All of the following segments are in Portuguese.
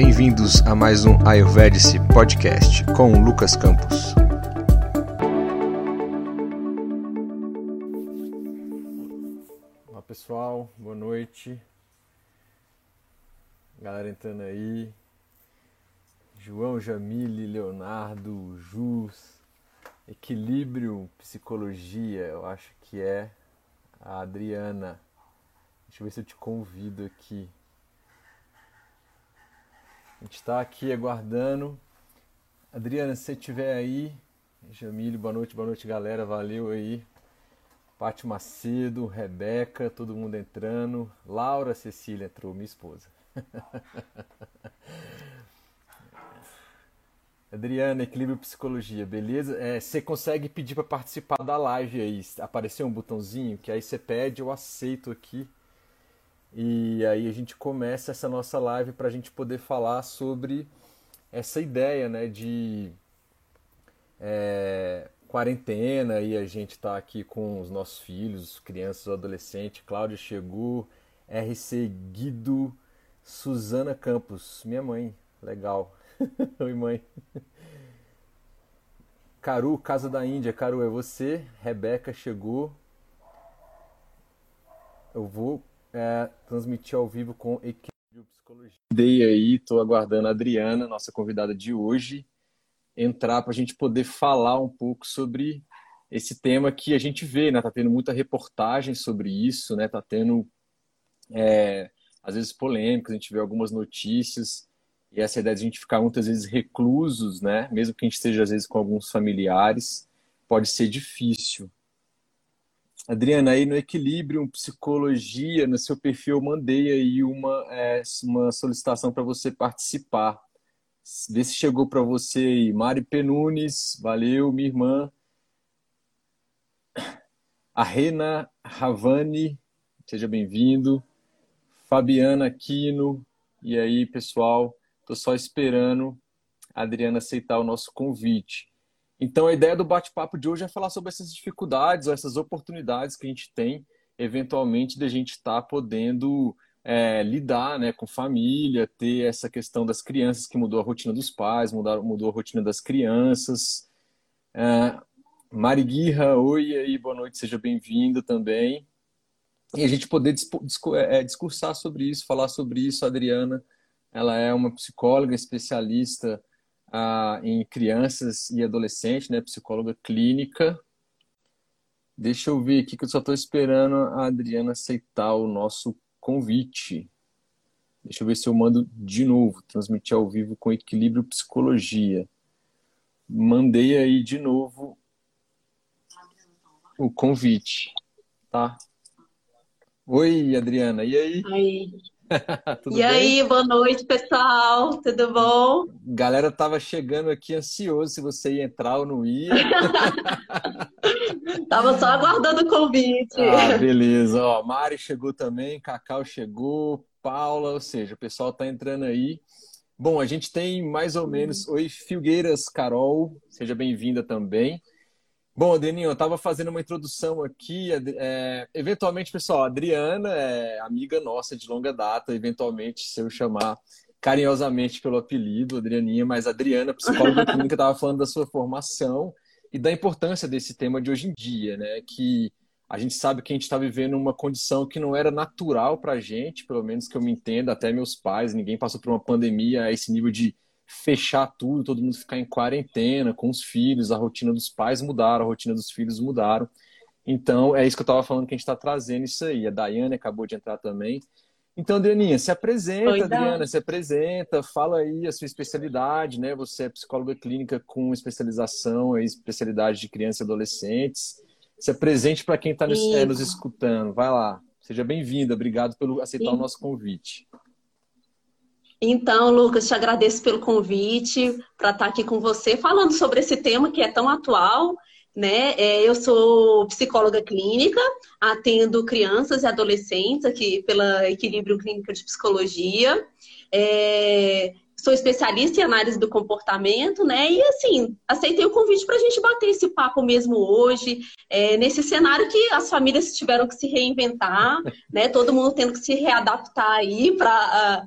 Bem-vindos a mais um Ayurvedic Podcast com Lucas Campos. Olá pessoal, boa noite. Galera entrando aí. João Jamile, Leonardo, Jus, Equilíbrio, Psicologia, eu acho que é a Adriana. Deixa eu ver se eu te convido aqui. A gente está aqui aguardando. Adriana, se você estiver aí, Jamile, boa noite, boa noite, galera. Valeu aí. Pati Macedo, Rebeca, todo mundo entrando. Laura Cecília entrou, minha esposa. Adriana, Equilíbrio Psicologia, beleza? É, você consegue pedir para participar da live aí. Apareceu um botãozinho que aí você pede, eu aceito aqui e aí a gente começa essa nossa live para a gente poder falar sobre essa ideia né, de é, quarentena e a gente está aqui com os nossos filhos, crianças, adolescentes. Cláudia chegou, RC Guido, Suzana Campos, minha mãe, legal. Oi, mãe. Caru, Casa da Índia, Caru, é você. Rebeca chegou. Eu vou é, transmitir ao vivo com Equilíbrio Psicologia. Dei aí, estou aguardando a Adriana, nossa convidada de hoje, entrar para a gente poder falar um pouco sobre esse tema que a gente vê, né? Tá tendo muita reportagem sobre isso, né? Tá tendo é, às vezes polêmicas, a gente vê algumas notícias e essa ideia de a gente ficar muitas vezes reclusos, né? Mesmo que a gente esteja às vezes com alguns familiares, pode ser difícil. Adriana, aí no Equilíbrio, Psicologia, no seu perfil eu mandei aí uma, é, uma solicitação para você participar. Vê se chegou para você aí. Mari Penunes, valeu, minha irmã. A Rena Ravani, seja bem-vindo. Fabiana Aquino, e aí, pessoal? Estou só esperando a Adriana aceitar o nosso convite. Então, a ideia do bate-papo de hoje é falar sobre essas dificuldades, ou essas oportunidades que a gente tem, eventualmente, de a gente estar tá podendo é, lidar né, com família, ter essa questão das crianças que mudou a rotina dos pais, mudou, a rotina das crianças. É, Mari Guirra, oi aí, boa noite, seja bem-vindo também. E a gente poder é, discursar sobre isso, falar sobre isso, a Adriana, ela é uma psicóloga especialista ah, em crianças e adolescentes, né? Psicóloga clínica. Deixa eu ver aqui que eu só estou esperando a Adriana aceitar o nosso convite. Deixa eu ver se eu mando de novo, transmitir ao vivo com equilíbrio psicologia. Mandei aí de novo o convite, tá? Oi, Adriana, e aí? Oi. e bem? aí, boa noite, pessoal. Tudo bom? Galera tava chegando aqui ansioso se você ia entrar ou não ia. tava só aguardando o convite. Ah, beleza. Ó, Mari chegou também, Cacau chegou, Paula, ou seja, o pessoal tá entrando aí. Bom, a gente tem mais ou menos. Oi, Filgueiras Carol, seja bem-vinda também. Bom, Adeninho, eu estava fazendo uma introdução aqui. É, eventualmente, pessoal, a Adriana é amiga nossa de longa data. Eventualmente, se eu chamar carinhosamente pelo apelido, Adrianinha, mas Adriana, psicóloga clínica, estava falando da sua formação e da importância desse tema de hoje em dia, né? Que a gente sabe que a gente está vivendo uma condição que não era natural para a gente, pelo menos que eu me entenda, até meus pais, ninguém passou por uma pandemia a esse nível de fechar tudo, todo mundo ficar em quarentena com os filhos, a rotina dos pais mudaram, a rotina dos filhos mudaram. Então, é isso que eu estava falando que a gente está trazendo isso aí. A Daiane acabou de entrar também. Então, Adrianinha, se apresenta, Oi, Adriana, se apresenta, fala aí a sua especialidade, né? Você é psicóloga clínica com especialização em especialidade de crianças e adolescentes. Se apresente para quem está nos, é, nos, escutando. Vai lá. Seja bem-vinda. Obrigado por aceitar Sim. o nosso convite. Então, Lucas, te agradeço pelo convite para estar aqui com você, falando sobre esse tema que é tão atual. Né? É, eu sou psicóloga clínica, atendo crianças e adolescentes aqui pela Equilíbrio Clínica de Psicologia. É, sou especialista em análise do comportamento, né? E assim, aceitei o convite para a gente bater esse papo mesmo hoje, é, nesse cenário que as famílias tiveram que se reinventar, né? Todo mundo tendo que se readaptar aí para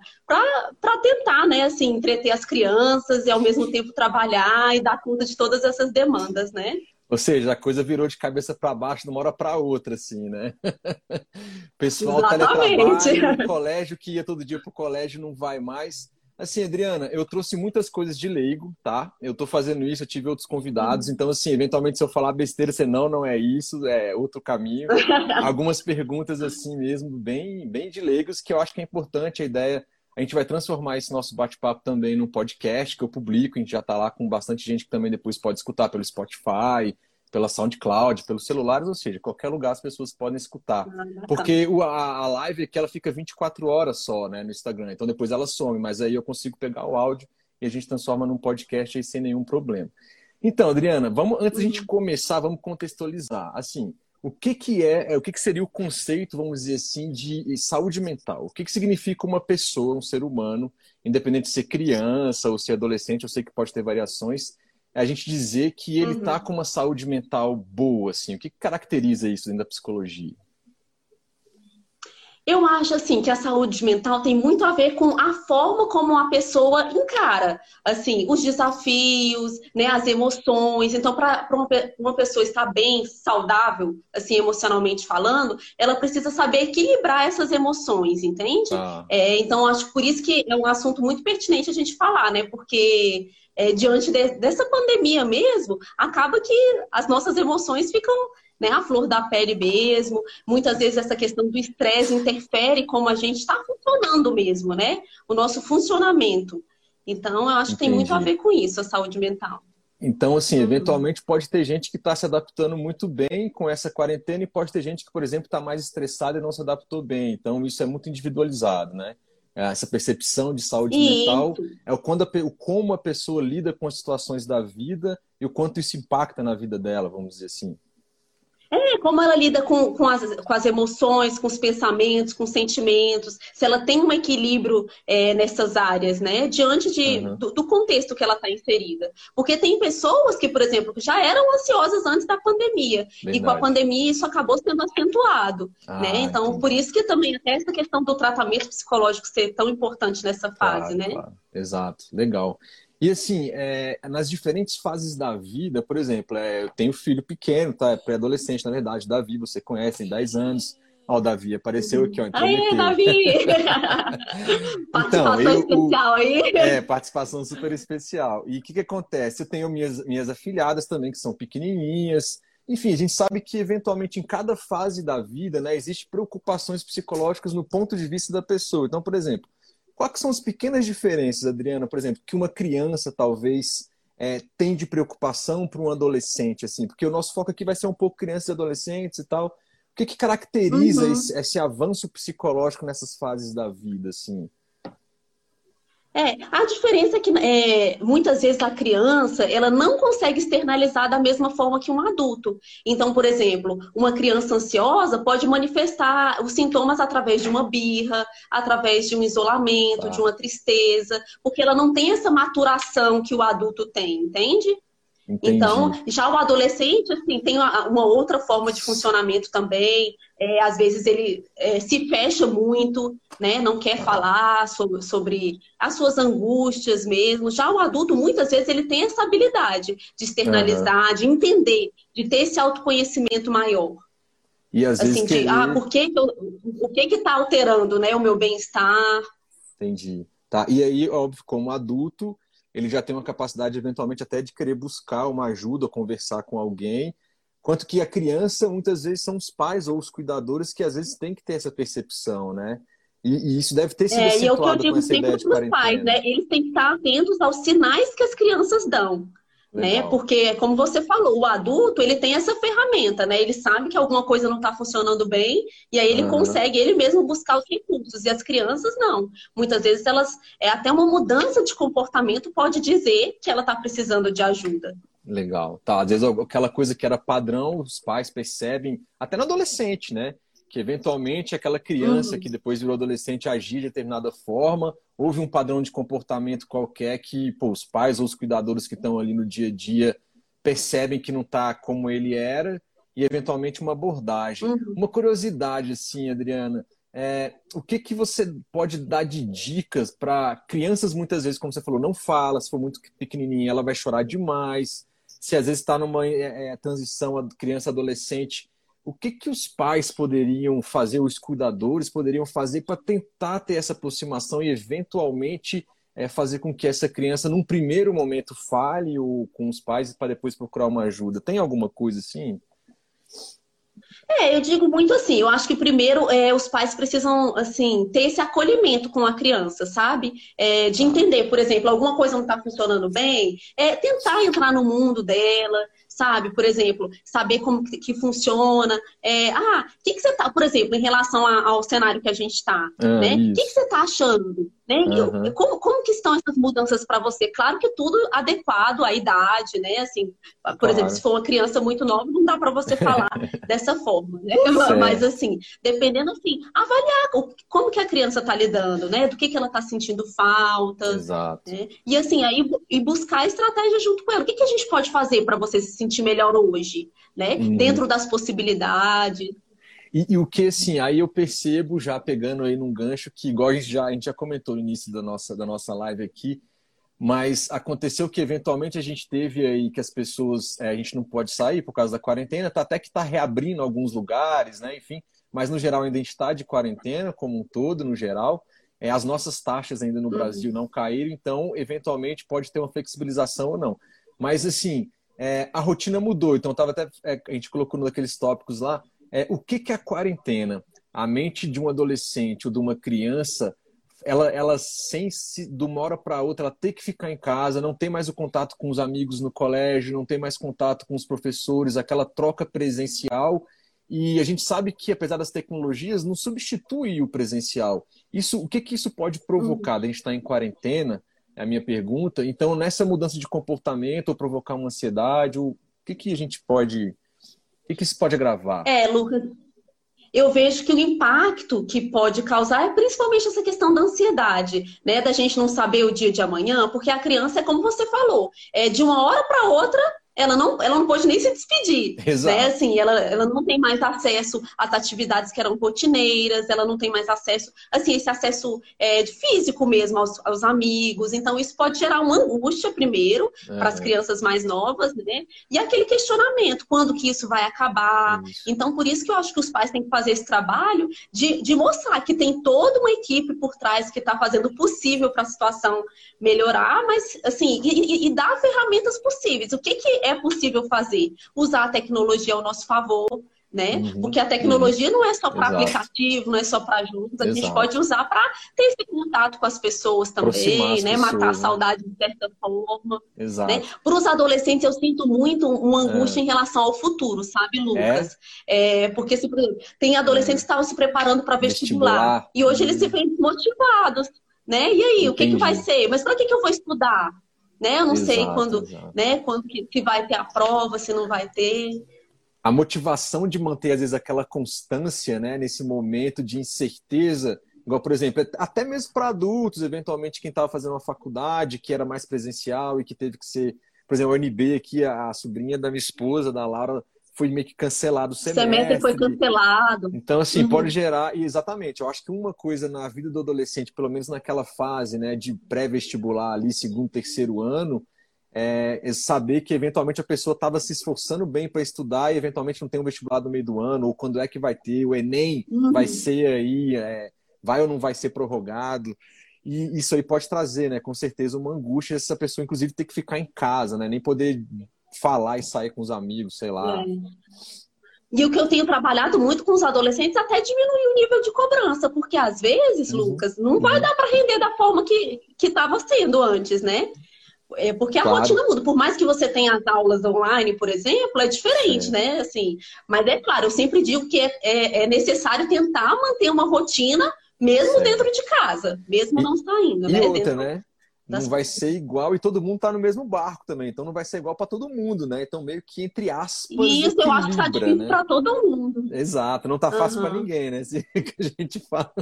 para tentar, né, assim, entreter as crianças e ao mesmo tempo trabalhar e dar conta de todas essas demandas, né? Ou seja, a coisa virou de cabeça para baixo de uma hora para outra, assim, né? Pessoal Exatamente. teletrabalho, colégio que ia todo dia para o colégio não vai mais. Assim, Adriana, eu trouxe muitas coisas de leigo, tá? Eu tô fazendo isso, eu tive outros convidados, uhum. então, assim, eventualmente, se eu falar besteira, você não, não é isso, é outro caminho. Algumas perguntas, assim mesmo, bem, bem de leigos, que eu acho que é importante a ideia. A gente vai transformar esse nosso bate-papo também num podcast que eu publico, a gente já tá lá com bastante gente que também depois pode escutar pelo Spotify, pela SoundCloud, pelos celulares, ou seja, qualquer lugar as pessoas podem escutar. Ah. Porque a, live aqui ela fica 24 horas só, né, no Instagram. Então depois ela some, mas aí eu consigo pegar o áudio e a gente transforma num podcast aí sem nenhum problema. Então, Adriana, vamos antes da gente uhum. começar, vamos contextualizar. Assim, o que que é, é, o que que seria o conceito, vamos dizer assim, de saúde mental? O que que significa uma pessoa, um ser humano, independente de ser criança ou ser adolescente, eu sei que pode ter variações, a gente dizer que ele está uhum. com uma saúde mental boa, assim? O que caracteriza isso dentro da psicologia? Eu acho assim que a saúde mental tem muito a ver com a forma como a pessoa encara, assim, os desafios, né, as emoções. Então, para uma, uma pessoa estar bem, saudável, assim, emocionalmente falando, ela precisa saber equilibrar essas emoções, entende? Ah. É, então, acho por isso que é um assunto muito pertinente a gente falar, né? Porque é, diante de, dessa pandemia mesmo, acaba que as nossas emoções ficam né, a flor da pele mesmo. Muitas vezes essa questão do estresse interfere como a gente está funcionando mesmo, né? O nosso funcionamento. Então, eu acho que tem muito a ver com isso, a saúde mental. Então, assim, uhum. eventualmente pode ter gente que está se adaptando muito bem com essa quarentena e pode ter gente que, por exemplo, está mais estressada e não se adaptou bem. Então, isso é muito individualizado, né? É, essa percepção de saúde mental é o, quando a, o como a pessoa lida com as situações da vida e o quanto isso impacta na vida dela, vamos dizer assim. É, como ela lida com, com, as, com as emoções, com os pensamentos, com os sentimentos, se ela tem um equilíbrio é, nessas áreas, né? Diante de, uhum. do, do, contexto que ela está inserida. Porque tem pessoas que, por exemplo, já eram ansiosas antes da pandemia. Verdade. E com a pandemia isso acabou sendo acentuado. Ah, né? Então, entendi. por isso que também até essa questão do tratamento psicológico ser tão importante nessa fase, claro, né? Claro. Exato, legal. E assim, é, nas diferentes fases da vida, por exemplo, é, eu tenho filho pequeno, tá? É pré-adolescente, na verdade, Davi, você conhece, tem 10 anos. Ó, o Davi apareceu aqui, ó. Aê, Davi! participação então, eu, especial aí. É, participação super especial. E o que, que acontece? Eu tenho minhas, minhas afilhadas também, que são pequenininhas. Enfim, a gente sabe que, eventualmente, em cada fase da vida, né, existe preocupações psicológicas no ponto de vista da pessoa. Então, por exemplo, Quais são as pequenas diferenças, Adriana, por exemplo, que uma criança talvez é, tem de preocupação para um adolescente, assim? Porque o nosso foco aqui vai ser um pouco crianças e adolescentes e tal. O que, que caracteriza uhum. esse, esse avanço psicológico nessas fases da vida, assim? É, a diferença é que é, muitas vezes a criança ela não consegue externalizar da mesma forma que um adulto. Então, por exemplo, uma criança ansiosa pode manifestar os sintomas através de uma birra, através de um isolamento, de uma tristeza, porque ela não tem essa maturação que o adulto tem, entende? Entendi. Então, já o adolescente, assim, tem uma outra forma de funcionamento também. É, às vezes ele é, se fecha muito, né? Não quer falar sobre, sobre, as suas angústias mesmo. Já o adulto, muitas vezes, ele tem essa habilidade de externalizar, uhum. de entender, de ter esse autoconhecimento maior. E às assim, vezes. De, ah, por que, que eu, o que está alterando né, o meu bem-estar? Entendi. Tá. E aí, óbvio, como adulto, ele já tem uma capacidade, eventualmente, até de querer buscar uma ajuda, conversar com alguém. Quanto que a criança, muitas vezes, são os pais ou os cuidadores que às vezes têm que ter essa percepção, né? E, e isso deve ter sido é, e é o que eu digo sempre para os pais, né? Eles têm que estar atentos aos sinais que as crianças dão né? Porque, como você falou, o adulto ele tem essa ferramenta, né? Ele sabe que alguma coisa não está funcionando bem e aí ele uhum. consegue ele mesmo buscar os recursos. E as crianças não. Muitas vezes elas é até uma mudança de comportamento pode dizer que ela está precisando de ajuda. Legal, tá. Às vezes aquela coisa que era padrão, os pais percebem, até no adolescente, né? Que eventualmente aquela criança uhum. que depois virou adolescente agia de determinada forma, houve um padrão de comportamento qualquer que pô, os pais ou os cuidadores que estão ali no dia a dia percebem que não está como ele era e eventualmente uma abordagem. Uhum. Uma curiosidade, assim, Adriana, é, o que, que você pode dar de dicas para crianças, muitas vezes, como você falou, não fala, se for muito pequenininha, ela vai chorar demais. Se às vezes está numa é, é transição criança-adolescente, o que, que os pais poderiam fazer, os cuidadores poderiam fazer para tentar ter essa aproximação e, eventualmente, é, fazer com que essa criança, num primeiro momento, fale ou com os pais para depois procurar uma ajuda? Tem alguma coisa assim? É, eu digo muito assim, eu acho que primeiro é, os pais precisam, assim, ter esse acolhimento com a criança, sabe? É, de entender, por exemplo, alguma coisa não está funcionando bem, é tentar entrar no mundo dela, sabe? Por exemplo, saber como que, funciona. É, ah, o que, que você tá, por exemplo, em relação a, ao cenário que a gente está, ah, né? O que, que você está achando? Né? Uhum. como, como que estão essas mudanças para você? Claro que tudo adequado à idade, né? Assim, por claro. exemplo, se for uma criança muito nova, não dá para você falar dessa forma, né? Certo. Mas assim, dependendo assim, avaliar como que a criança está lidando, né? Do que, que ela está sentindo falta. Exato. Né? E assim, aí e buscar estratégia junto com ela. O que, que a gente pode fazer para você se sentir melhor hoje, né? Uhum. Dentro das possibilidades. E, e, o que, assim, aí eu percebo, já pegando aí num gancho, que igual a gente já, a gente já comentou no início da nossa, da nossa live aqui, mas aconteceu que eventualmente a gente teve aí que as pessoas, é, a gente não pode sair por causa da quarentena, tá, até que está reabrindo alguns lugares, né, enfim, mas no geral ainda está de quarentena como um todo, no geral. É, as nossas taxas ainda no uhum. Brasil não caíram, então eventualmente pode ter uma flexibilização ou não. Mas assim, é, a rotina mudou, então tava até, é, a gente colocou naqueles tópicos lá, é, o que, que é a quarentena? A mente de um adolescente ou de uma criança, ela, ela sem se, de uma hora para outra, ela tem que ficar em casa, não tem mais o contato com os amigos no colégio, não tem mais contato com os professores, aquela troca presencial. E a gente sabe que, apesar das tecnologias, não substitui o presencial. Isso, o que, que isso pode provocar? Uhum. A gente está em quarentena, é a minha pergunta. Então, nessa mudança de comportamento, ou provocar uma ansiedade, o que, que a gente pode que, que isso pode agravar? É, Lucas, eu vejo que o impacto que pode causar é principalmente essa questão da ansiedade, né? Da gente não saber o dia de amanhã, porque a criança é como você falou, é de uma hora para outra ela não, ela não pode nem se despedir. Exato. Né? Assim, ela, ela não tem mais acesso às atividades que eram rotineiras, ela não tem mais acesso, assim, esse acesso é, físico mesmo aos, aos amigos. Então, isso pode gerar uma angústia, primeiro, é. para as crianças mais novas, né? E aquele questionamento, quando que isso vai acabar? Isso. Então, por isso que eu acho que os pais têm que fazer esse trabalho de, de mostrar que tem toda uma equipe por trás que está fazendo o possível para a situação melhorar, mas, assim, e, e, e dar ferramentas possíveis. O que, que é possível fazer? Usar a tecnologia ao nosso favor, né? Uhum, Porque a tecnologia uhum. não é só para aplicativo, não é só para ajudas, a gente pode usar para ter esse contato com as pessoas também, né? Pessoas, Matar a né? saudade de certa forma. Exato. Né? Para os adolescentes, eu sinto muito uma angústia é. em relação ao futuro, sabe, Lucas? É? é porque, se, tem adolescentes que estavam se preparando para vestibular, vestibular, e hoje eles se veem desmotivados. Né? E aí, Entendi. o que, que vai ser? Mas para que, que eu vou estudar? Né? Eu não exato, sei quando, exato. né? Quando que, que vai ter a prova, se não vai ter. A motivação de manter às vezes aquela constância, né? Nesse momento de incerteza, igual por exemplo, até mesmo para adultos, eventualmente quem estava fazendo uma faculdade que era mais presencial e que teve que ser, por exemplo, a UNB aqui, a sobrinha da minha esposa, da Laura, foi meio que cancelado o semestre. O semestre foi cancelado. Então, assim, uhum. pode gerar. Exatamente, eu acho que uma coisa na vida do adolescente, pelo menos naquela fase né, de pré-vestibular, ali, segundo, terceiro ano, é saber que eventualmente a pessoa estava se esforçando bem para estudar e eventualmente não tem um vestibular no meio do ano, ou quando é que vai ter, o Enem uhum. vai ser aí, é, vai ou não vai ser prorrogado. E isso aí pode trazer, né, com certeza, uma angústia essa pessoa, inclusive, ter que ficar em casa, né, nem poder falar e sair com os amigos, sei lá. É. E o que eu tenho trabalhado muito com os adolescentes até diminuir o nível de cobrança, porque às vezes, uhum. Lucas, não vai uhum. dar para render da forma que estava sendo antes, né? É porque a claro. rotina muda. Por mais que você tenha as aulas online, por exemplo, é diferente, é. né? Assim, mas é claro, eu sempre digo que é, é, é necessário tentar manter uma rotina mesmo dentro de casa, mesmo e, não saindo, e né? Outra, dentro... né? Não vai ser igual e todo mundo tá no mesmo barco também, então não vai ser igual para todo mundo, né? Então meio que entre aspas. Isso, eu acho que tá difícil né? para todo mundo. Exato, não tá fácil uhum. para ninguém, né? Se que a gente fala.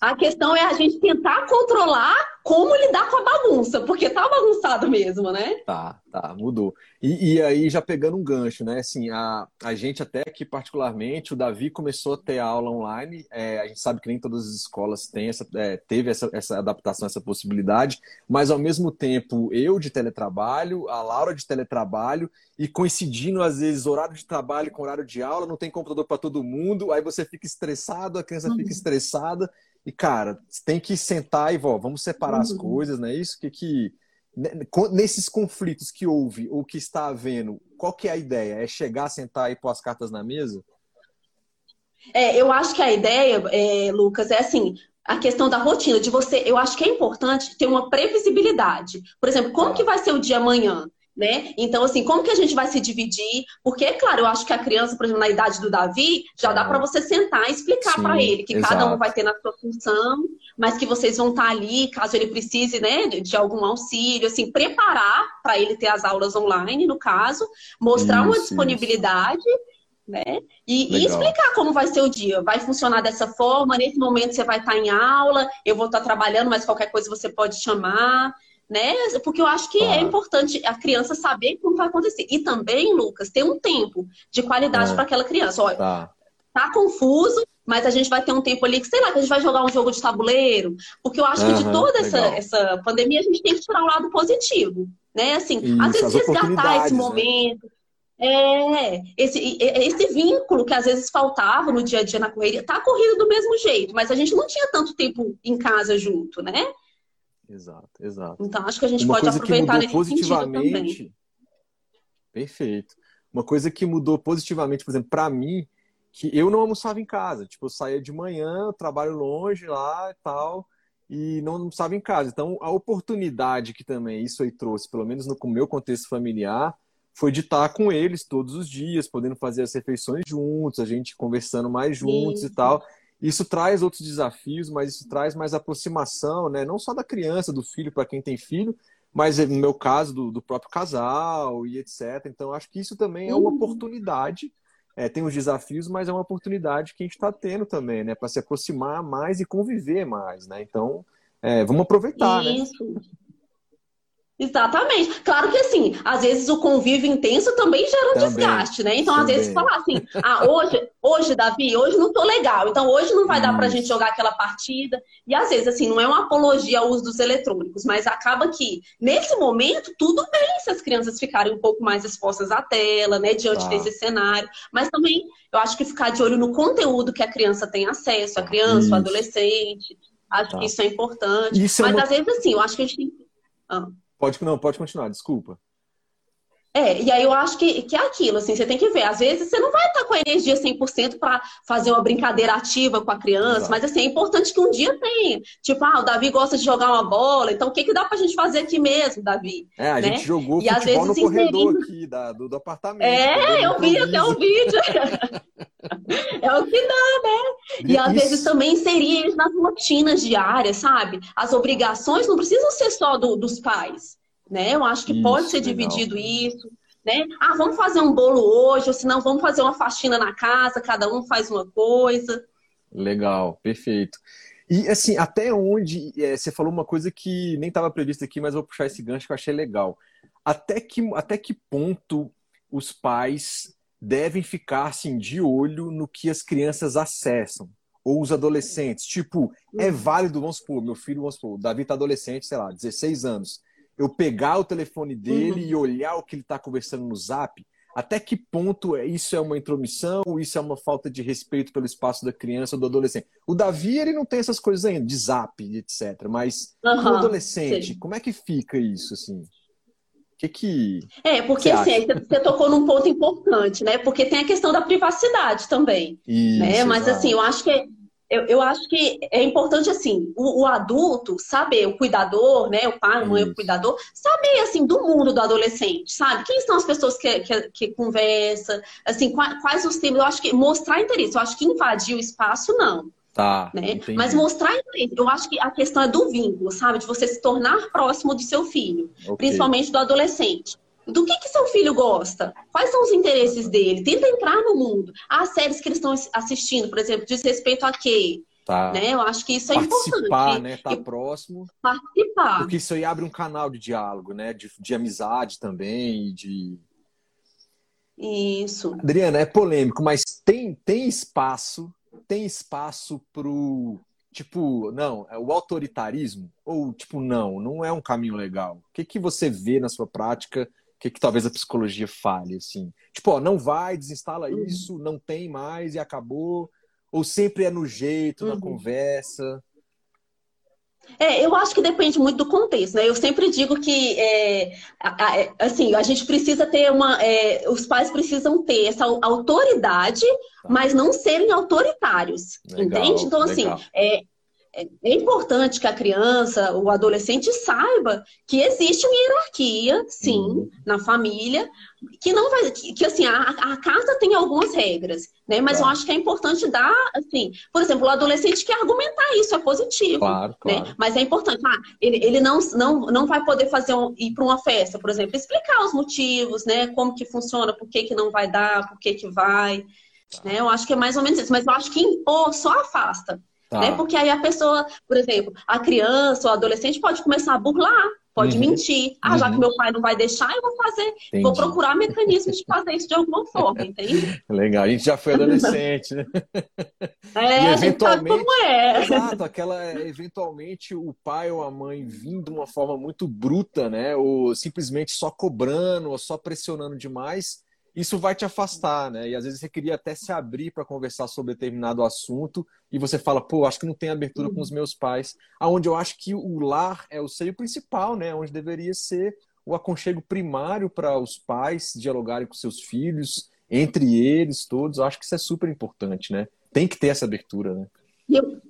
A questão é a gente tentar controlar como lidar com a bagunça, porque tá bagunçado mesmo, né? Tá, tá, mudou. E, e aí, já pegando um gancho, né? Assim, a, a gente até que particularmente, o Davi começou a ter aula online. É, a gente sabe que nem todas as escolas têm essa, é, teve essa, essa adaptação, essa possibilidade, mas ao mesmo tempo, eu de teletrabalho, a Laura de teletrabalho, e coincidindo, às vezes, horário de trabalho com horário de aula, não tem computador para todo mundo, aí você fica estressado, a criança uhum. fica estressada. E, cara, tem que sentar e, vó, vamos separar uhum. as coisas, não é isso? Que, que né, nesses conflitos que houve ou que está havendo, qual que é a ideia? É chegar, sentar e pôr as cartas na mesa? É, eu acho que a ideia, é, Lucas, é assim, a questão da rotina, de você, eu acho que é importante ter uma previsibilidade. Por exemplo, como que vai ser o dia amanhã? Né? Então, assim, como que a gente vai se dividir? Porque, é claro, eu acho que a criança, por exemplo, na idade do Davi, já dá para você sentar e explicar para ele que exato. cada um vai ter na sua função, mas que vocês vão estar tá ali, caso ele precise, né, de, de algum auxílio, assim, preparar para ele ter as aulas online, no caso, mostrar isso, uma disponibilidade. Isso. Né? E, e, explicar como vai ser o dia. Vai funcionar dessa forma, nesse momento você vai estar tá em aula, eu vou estar tá trabalhando, mas qualquer coisa você pode chamar né? Porque eu acho que é importante a criança saber como vai acontecer. E também, Lucas, ter um tempo de qualidade é. para aquela criança. Olha, tá. tá. confuso, mas a gente vai ter um tempo ali que, sei lá, que a gente vai jogar um jogo de tabuleiro. Porque eu acho uhum, que de toda essa, essa pandemia a gente tem que tirar o lado positivo. Né? Assim, Isso, às vezes resgatar esse né? momento. Né? É, esse, esse vínculo que às vezes faltava no dia a dia na correria, tá corrido do mesmo jeito, mas a gente não tinha tanto tempo em casa junto, né? Exato, exato. Então acho que a gente Uma pode aproveitar nesse positivamente. Perfeito. Uma coisa que mudou positivamente, por exemplo, para mim, que eu não almoçava em casa. Tipo, eu saía de manhã, trabalho longe lá e tal, e não almoçava em casa. Então, a oportunidade que também isso aí trouxe, pelo menos no meu contexto familiar, foi de estar com eles todos os dias, podendo fazer as refeições juntos, a gente conversando mais juntos isso. e tal. Isso traz outros desafios, mas isso traz mais aproximação, né? Não só da criança, do filho, para quem tem filho, mas no meu caso, do, do, próprio casal e etc. Então, acho que isso também é uma uhum. oportunidade. É, tem os desafios, mas é uma oportunidade que a gente está tendo também, né? Para se aproximar mais e conviver mais, né? Então, é, vamos aproveitar, né? isso. né? Exatamente. Claro que assim, às vezes o convívio intenso também gera um também, desgaste, né? Então, também. às vezes, falar assim, ah, hoje, hoje, Davi, hoje não tô legal, então hoje não vai Isso. dar pra gente jogar aquela partida. E às vezes, assim, não é uma apologia ao uso dos eletrônicos, mas acaba que, nesse momento, tudo bem se as crianças ficarem um pouco mais expostas à tela, né, diante tá. desse cenário. Mas também, eu acho que ficar de olho no conteúdo que a criança tem acesso, a criança, isso. o adolescente. Acho tá. que isso é importante. Isso é mas é uma... às vezes, assim, eu acho que a gente tem. Ah. Pode, não, pode continuar, desculpa. É, e aí eu acho que, que é aquilo, assim, você tem que ver. Às vezes você não vai estar com a energia 100% para fazer uma brincadeira ativa com a criança, Exato. mas assim, é importante que um dia tenha. Tipo, ah, o Davi gosta de jogar uma bola, então o que, que dá pra gente fazer aqui mesmo, Davi? É, a né? gente jogou e, futebol no corredor aqui da, do, do apartamento. É, eu vi até o vídeo. é o que dá, né? E, e às vezes também inserir eles nas rotinas diárias, sabe? As obrigações não precisam ser só do, dos pais né? Eu acho que isso, pode ser dividido legal. isso, né? Ah, vamos fazer um bolo hoje, ou se não, vamos fazer uma faxina na casa, cada um faz uma coisa. Legal, perfeito. E assim, até onde é, você falou uma coisa que nem estava prevista aqui, mas vou puxar esse gancho que eu achei legal. Até que, até que ponto os pais devem ficar assim, de olho no que as crianças acessam? Ou os adolescentes? Tipo, é uhum. válido, vamos supor, meu filho, vamos supor, o Davi está adolescente, sei lá, 16 anos eu pegar o telefone dele uhum. e olhar o que ele está conversando no zap, até que ponto é, isso é uma intromissão, isso é uma falta de respeito pelo espaço da criança ou do adolescente? O Davi, ele não tem essas coisas ainda, de zap, etc. Mas uhum, o adolescente, sim. como é que fica isso, assim? Que que... É, porque assim, você tocou num ponto importante, né? Porque tem a questão da privacidade também. Isso, né? Mas assim, eu acho que eu, eu acho que é importante, assim, o, o, adulto saber, o cuidador, né, o pai, a mãe, o cuidador, saber, assim, do mundo do adolescente, sabe? Quem são as pessoas que, que, que conversa, assim, quais, quais os temas. Eu acho que mostrar interesse, eu acho que invadir o espaço, não. Tá, né? Mas mostrar eu acho que a questão é do vínculo, sabe? De você se tornar próximo do seu filho, okay. principalmente do adolescente. Do que, que seu filho gosta? Quais são os interesses dele? Tenta entrar no mundo. As séries que eles estão assistindo, por exemplo, diz respeito a quê? Tá. Né? Eu acho que isso é participar, importante. Participar, né? Estar tá próximo. Participar. Porque isso aí abre um canal de diálogo, né? De, de amizade também, de... Isso. Adriana, é polêmico, mas tem, tem espaço, tem espaço pro, tipo, não, é o autoritarismo? Ou, tipo, não, não é um caminho legal? O que, que você vê na sua prática? O que, que talvez a psicologia fale, assim? Tipo, ó, não vai, desinstala uhum. isso, não tem mais e acabou ou sempre é no jeito, uhum. na conversa? É, eu acho que depende muito do contexto, né? Eu sempre digo que, é, é, assim, a gente precisa ter uma... É, os pais precisam ter essa autoridade, tá. mas não serem autoritários, legal, entende? Então, assim, legal. assim, é, é importante que a criança, o adolescente saiba que existe uma hierarquia, sim, uhum. na família, que não vai, que, que assim, a, a, casa tem algumas regras, né? Mas claro. eu acho que é importante dar, assim, por exemplo, o adolescente quer argumentar isso, é positivo, claro, né? claro. Mas é importante, ah, ele, ele não, não, não vai poder fazer um, ir para uma festa, por exemplo, explicar os motivos, né? Como que funciona, por que, que não vai dar, por que que vai, né? Eu acho que é mais ou menos isso, mas eu acho que impor só afasta. Tá. Né? Porque aí a pessoa, por exemplo, a criança ou adolescente pode começar a burlar, pode uhum. mentir. Ah, uhum. já que uhum. meu pai não vai deixar, eu vou fazer. Entendi. Vou procurar mecanismos de fazer isso de alguma forma, entende? Legal, a gente já foi adolescente, né? É, e eventualmente, como é. Exato, aquela, eventualmente o pai ou a mãe vindo de uma forma muito bruta, né? Ou simplesmente só cobrando, ou só pressionando demais isso vai te afastar, né? E às vezes você queria até se abrir para conversar sobre determinado assunto e você fala, pô, acho que não tem abertura com os meus pais. Aonde eu acho que o lar é o seio principal, né? Onde deveria ser o aconchego primário para os pais dialogarem com seus filhos, entre eles todos. Eu acho que isso é super importante, né? Tem que ter essa abertura, né? Eu,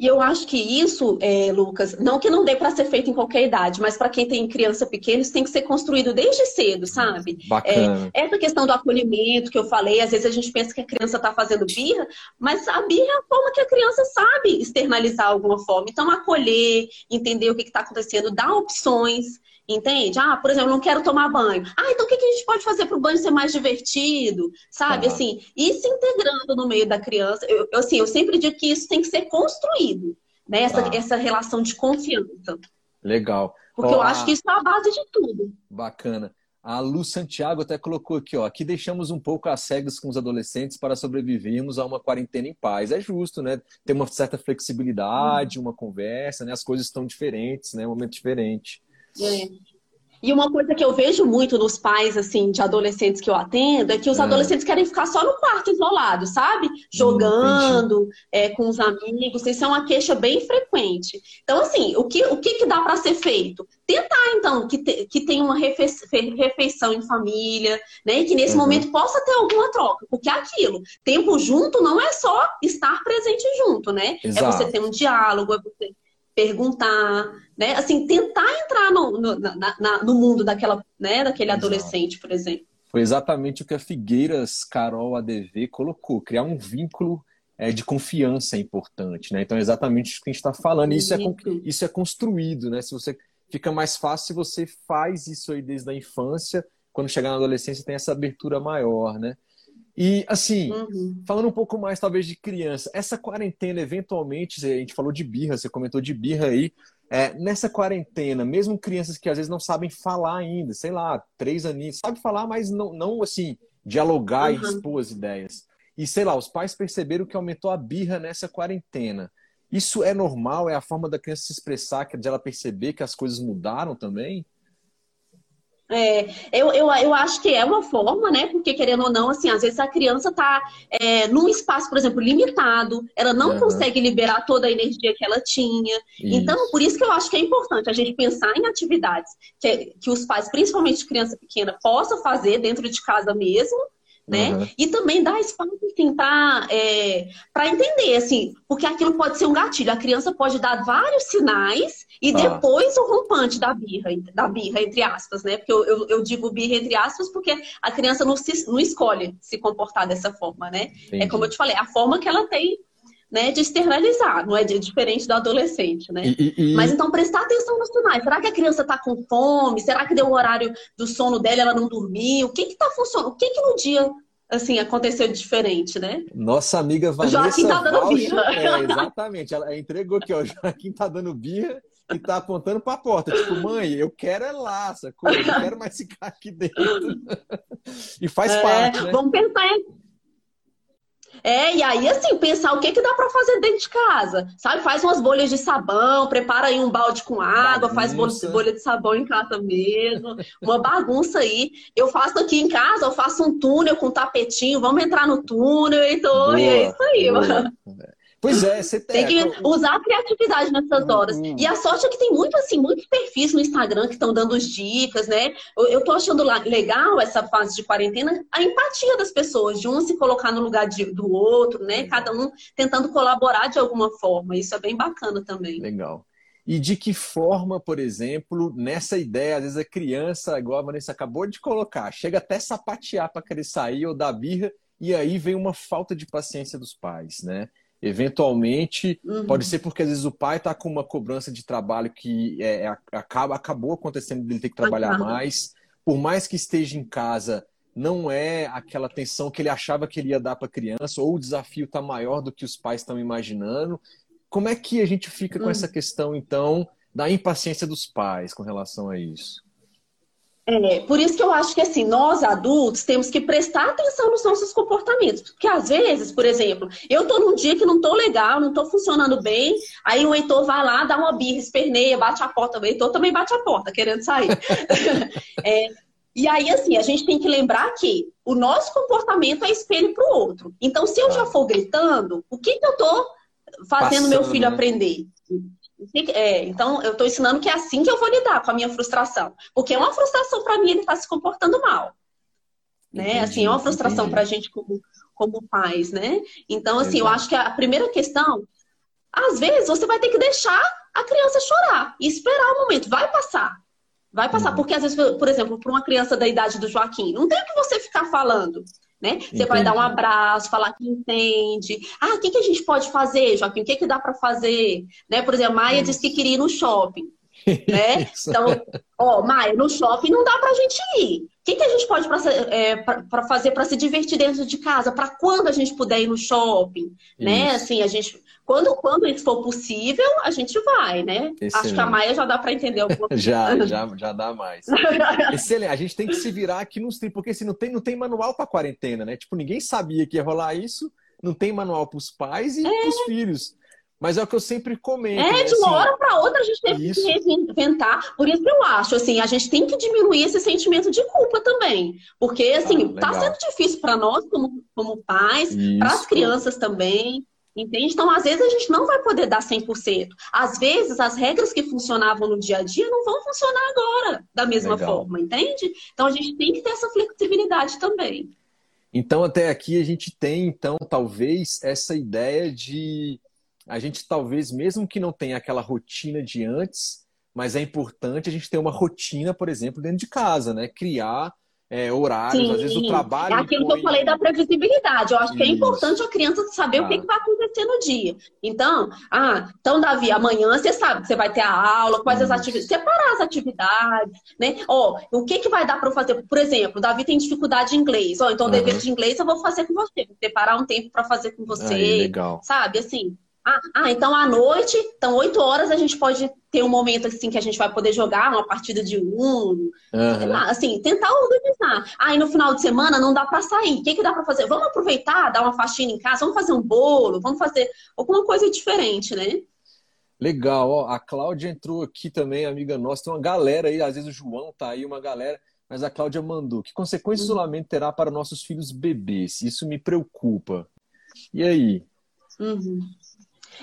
e eu acho que isso, é, Lucas, não que não dê para ser feito em qualquer idade, mas para quem tem criança pequena, isso tem que ser construído desde cedo, sabe? Bacana. É, essa questão do acolhimento que eu falei, às vezes a gente pensa que a criança está fazendo birra, mas a birra é a forma que a criança sabe externalizar alguma forma. Então, acolher, entender o que está acontecendo, dar opções. Entende? Ah, por exemplo, não quero tomar banho. Ah, então o que a gente pode fazer para o banho ser mais divertido? Sabe? Tá. Assim, ir se integrando no meio da criança. Eu, assim, eu sempre digo que isso tem que ser construído, né? Essa, tá. essa relação de confiança. Legal. Porque ó, eu acho que isso é a base de tudo. Bacana. A Lu Santiago até colocou aqui, ó. Aqui deixamos um pouco as cegas com os adolescentes para sobrevivermos a uma quarentena em paz. É justo, né? Ter uma certa flexibilidade, hum. uma conversa, né? As coisas estão diferentes, né? Um momento diferente. É. E uma coisa que eu vejo muito nos pais, assim, de adolescentes que eu atendo, é que os é. adolescentes querem ficar só no quarto isolado, sabe? Jogando é, com os amigos. Isso é uma queixa bem frequente. Então, assim, o que, o que, que dá para ser feito? Tentar, então, que, te, que tenha uma refeição em família, né? E que nesse uhum. momento possa ter alguma troca. Porque é aquilo, tempo junto não é só estar presente junto, né? Exato. É você ter um diálogo, é você perguntar, né? Assim, tentar entrar no, no, na, na, no mundo daquela, né? daquele Exato. adolescente, por exemplo. Foi exatamente o que a Figueiras Carol ADV colocou, criar um vínculo é, de confiança é importante, né? Então é exatamente isso que a gente está falando. Isso é, isso é construído, né? Se você fica mais fácil se você faz isso aí desde a infância, quando chegar na adolescência tem essa abertura maior, né? E, assim, uhum. falando um pouco mais, talvez, de criança, essa quarentena, eventualmente, a gente falou de birra, você comentou de birra aí. É, nessa quarentena, mesmo crianças que às vezes não sabem falar ainda, sei lá, três aninhos, sabe falar, mas não, não assim, dialogar uhum. e expor as ideias. E, sei lá, os pais perceberam que aumentou a birra nessa quarentena. Isso é normal? É a forma da criança se expressar, de ela perceber que as coisas mudaram também? É, eu, eu, eu acho que é uma forma, né? Porque, querendo ou não, assim, às vezes a criança está é, num espaço, por exemplo, limitado, ela não uhum. consegue liberar toda a energia que ela tinha. Isso. Então, por isso que eu acho que é importante a gente pensar em atividades que, que os pais, principalmente criança pequena, possam fazer dentro de casa mesmo, né? Uhum. E também dar espaço assim, para é, entender, assim, porque aquilo pode ser um gatilho. A criança pode dar vários sinais e ah. depois o rompante da birra, da birra, entre aspas, né? Porque eu, eu, eu, digo birra entre aspas porque a criança não, se, não escolhe se comportar dessa forma, né? É Entendi. É como eu te falei, a forma que ela tem né, de externalizar, não é diferente do adolescente, né? E, e, Mas então prestar atenção nos sinais. Será que a criança está com fome? Será que deu o horário do sono dela, ela não dormiu? O que que tá funcionando? O que que no dia assim aconteceu de diferente, né? Nossa amiga Vanessa Joaquim tá dando birra. É, exatamente, ela entregou aqui, ó, Joaquim tá dando birra e tá apontando para a porta, tipo, mãe, eu quero é lá, sacou? Eu não quero mais ficar aqui dentro. e faz é, parte, né? Vamos pensar em é, e aí, assim, pensar o que, que dá para fazer dentro de casa. Sabe? Faz umas bolhas de sabão, prepara aí um balde com água, bagunça. faz bolha de sabão em casa mesmo. Uma bagunça aí. Eu faço aqui em casa, eu faço um túnel com tapetinho, vamos entrar no túnel, então, e é isso aí, mano. Pois é, você tem. Tem que usar a criatividade nessas uhum. horas. Uhum. E a sorte é que tem muito, assim, muitos perfis no Instagram que estão dando as dicas, né? Eu, eu tô achando legal essa fase de quarentena, a empatia das pessoas, de um se colocar no lugar de, do outro, né? Cada um tentando colaborar de alguma forma. Isso é bem bacana também. Legal. E de que forma, por exemplo, nessa ideia, às vezes a criança, igual a Vanessa acabou de colocar, chega até sapatear para querer sair ou dar birra, e aí vem uma falta de paciência dos pais, né? Eventualmente, uhum. pode ser porque às vezes o pai está com uma cobrança de trabalho que é, é, acaba, acabou acontecendo dele ter que trabalhar mais. Por mais que esteja em casa, não é aquela atenção que ele achava que ele ia dar para a criança, ou o desafio está maior do que os pais estão imaginando. Como é que a gente fica com uhum. essa questão, então, da impaciência dos pais com relação a isso? É, por isso que eu acho que assim, nós adultos temos que prestar atenção nos nossos comportamentos. Porque às vezes, por exemplo, eu tô num dia que não tô legal, não tô funcionando bem, aí o Heitor vai lá, dá uma birra, esperneia, bate a porta. O Heitor também bate a porta, querendo sair. é, e aí, assim, a gente tem que lembrar que o nosso comportamento é espelho para o outro. Então, se eu já for gritando, o que, que eu tô fazendo Passando, meu filho né? aprender? É, então, eu estou ensinando que é assim que eu vou lidar com a minha frustração. Porque é uma frustração para mim ele estar tá se comportando mal. Né? Entendi, assim, é uma frustração para a gente como, como pais, né? Então, assim, Exato. eu acho que a primeira questão, às vezes, você vai ter que deixar a criança chorar e esperar o momento. Vai passar. Vai passar. Uhum. Porque, às vezes, por exemplo, para uma criança da idade do Joaquim, não tem o que você ficar falando né? Você Entendi. vai dar um abraço, falar que entende. Ah, o que, que a gente pode fazer, Joaquim? O que, que dá para fazer? Né? Por exemplo, Maia disse que queria ir no shopping. né? Então, ó, Maia, no shopping não dá pra gente ir. O que, que a gente pode pra, é, pra fazer para se divertir dentro de casa? Para quando a gente puder ir no shopping? Isso. né? Assim, a gente quando, quando isso for possível, a gente vai, né? Excelente. Acho que a Maia já dá para entender alguma coisa. já, já, já dá mais. Excelente. A gente tem que se virar aqui nos trilhos, porque assim, não tem, não tem manual para quarentena, né? Tipo, ninguém sabia que ia rolar isso, não tem manual para os pais e é. para os filhos. Mas é o que eu sempre comento. É, né? de uma assim, hora para outra a gente teve isso. que reinventar. Por isso que eu acho, assim, a gente tem que diminuir esse sentimento de culpa também. Porque, assim, ah, tá sendo difícil para nós como, como pais, para as crianças também. Entende? Então, às vezes, a gente não vai poder dar 100%. Às vezes, as regras que funcionavam no dia a dia não vão funcionar agora da mesma Legal. forma, entende? Então, a gente tem que ter essa flexibilidade também. Então, até aqui, a gente tem, então, talvez, essa ideia de a gente, talvez, mesmo que não tenha aquela rotina de antes, mas é importante a gente ter uma rotina, por exemplo, dentro de casa, né? Criar é, horários, Sim. às vezes o trabalho. É aquilo que eu falei da previsibilidade. Eu acho Isso. que é importante a criança saber ah. o que, que, vai acontecer no dia. Então, ah, então, Davi, amanhã você sabe que você vai ter a aula, quais as atividades, separar as atividades, né? Ó, o que, que vai dar para fazer? Por exemplo, Davi tem dificuldade em inglês. Ó, então, uhum. dever de inglês eu vou fazer com você. Vou separar um tempo para fazer com você. Aí, legal. Sabe, assim. Ah, ah, então à noite, então 8 horas a gente pode ter um momento assim que a gente vai poder jogar uma partida de um, uhum. assim, tentar organizar. Ah, e no final de semana não dá para sair. O que, que dá para fazer? Vamos aproveitar, dar uma faxina em casa, vamos fazer um bolo, vamos fazer alguma coisa diferente, né? Legal, ó, a Cláudia entrou aqui também, amiga nossa, tem uma galera aí, às vezes o João tá aí, uma galera, mas a Cláudia mandou. Que consequências o uhum. isolamento terá para nossos filhos bebês? Isso me preocupa. E aí? Uhum.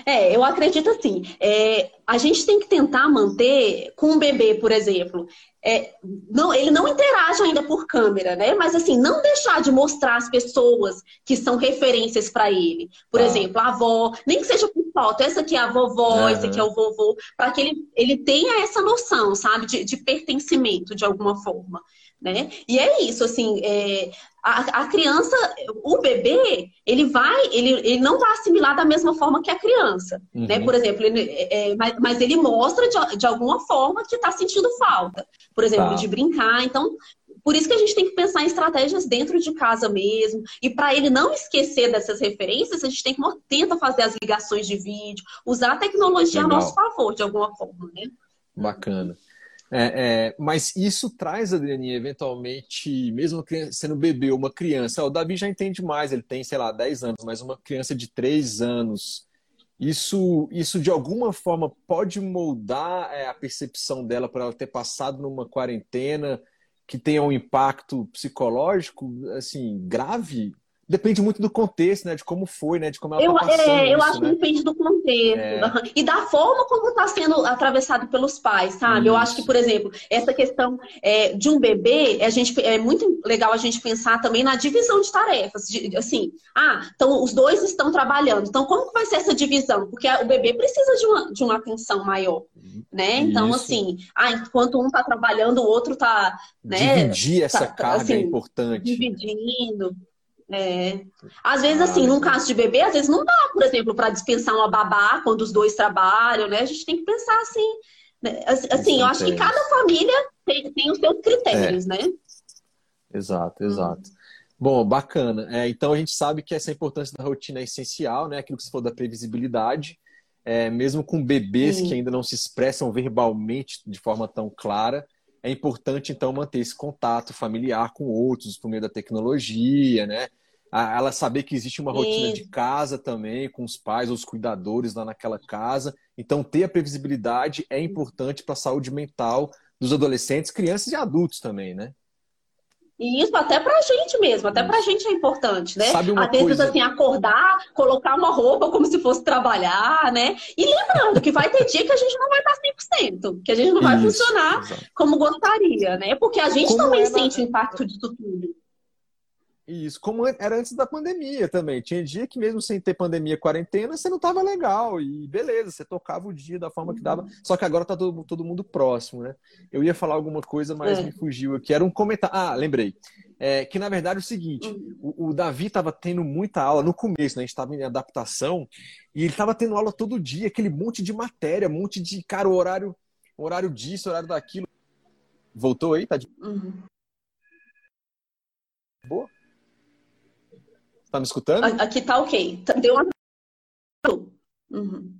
É, eu acredito assim. É, a gente tem que tentar manter com um bebê, por exemplo. É, não, ele não interage ainda por câmera, né? Mas assim, não deixar de mostrar as pessoas que são referências para ele. Por ah. exemplo, a avó, nem que seja por foto, essa aqui é a vovó, uhum. esse aqui é o vovô, para que ele, ele tenha essa noção, sabe, de, de pertencimento de alguma forma. Né? E é isso, assim, é, a, a, criança, o bebê, ele vai, ele, ele não vai assimilar da mesma forma que a criança, né? uhum. né? Por exemplo, ele, é, é, mas, mas, ele mostra de, de alguma forma que está sentindo falta, por exemplo, tá. de brincar. Então, por isso que a gente tem que pensar em estratégias dentro de casa mesmo. E para ele não esquecer dessas referências, a gente tem que tenta fazer as ligações de vídeo, usar a tecnologia Legal. a nosso favor, de alguma forma, né? Bacana. É, é, mas isso traz, Adrianinha, eventualmente, mesmo sendo bebê uma criança, o Davi já entende mais, ele tem, sei lá, 10 anos, mas uma criança de 3 anos, isso, isso de alguma forma pode moldar é, a percepção dela para ela ter passado numa quarentena que tenha um impacto psicológico assim grave Depende muito do contexto, né? De como foi, né? De como ela eu, tá passando é, eu isso, acho né? que depende do contexto. É. E da forma como está sendo atravessado pelos pais, sabe? Isso. Eu acho que, por exemplo, essa questão é, de um bebê, a gente, é muito legal a gente pensar também na divisão de tarefas. De, assim, ah, então os dois estão trabalhando. Então, como que vai ser essa divisão? Porque o bebê precisa de uma, de uma atenção maior. Né? Então, Isso. assim, ah, enquanto um está trabalhando, o outro está. Né, Dividir essa tá, carga assim, é importante. Dividindo. É. Às vezes, assim, num caso de bebê, às vezes não dá, por exemplo, para dispensar uma babá quando os dois trabalham, né? A gente tem que pensar assim. Né? Assim, eu acho que cada família tem, tem os seus critérios, é. né? Exato, exato. Hum. Bom, bacana. É, então a gente sabe que essa importância da rotina é essencial, né? Aquilo que você falou da previsibilidade. É, mesmo com bebês Sim. que ainda não se expressam verbalmente de forma tão clara, é importante então manter esse contato familiar com outros por meio da tecnologia, né? ela saber que existe uma rotina de casa também, com os pais, os cuidadores lá naquela casa. Então, ter a previsibilidade é importante para a saúde mental dos adolescentes, crianças e adultos também, né? E isso até pra gente mesmo, até pra gente é importante, né? Sabe uma Às vezes, coisa... assim, acordar, colocar uma roupa como se fosse trabalhar, né? E lembrando que vai ter dia que a gente não vai estar 100%, que a gente não vai isso, funcionar exatamente. como gostaria, né? Porque a gente como também sente o impacto disso tudo. Isso, como era antes da pandemia também. Tinha dia que mesmo sem ter pandemia, quarentena, você não tava legal. E beleza, você tocava o dia da forma que dava. Uhum. Só que agora tá todo, todo mundo próximo, né? Eu ia falar alguma coisa, mas é. me fugiu aqui. Era um comentário. Ah, lembrei. É, que na verdade é o seguinte: uhum. o, o, Davi tava tendo muita aula no começo, né? A gente tava em adaptação, e ele tava tendo aula todo dia, aquele monte de matéria, um monte de, cara, o horário, horário disso, horário daquilo. Voltou aí? Tá de... Uhum. Boa? Tá me escutando? Aqui tá ok. Tá, deu uma. Uhum.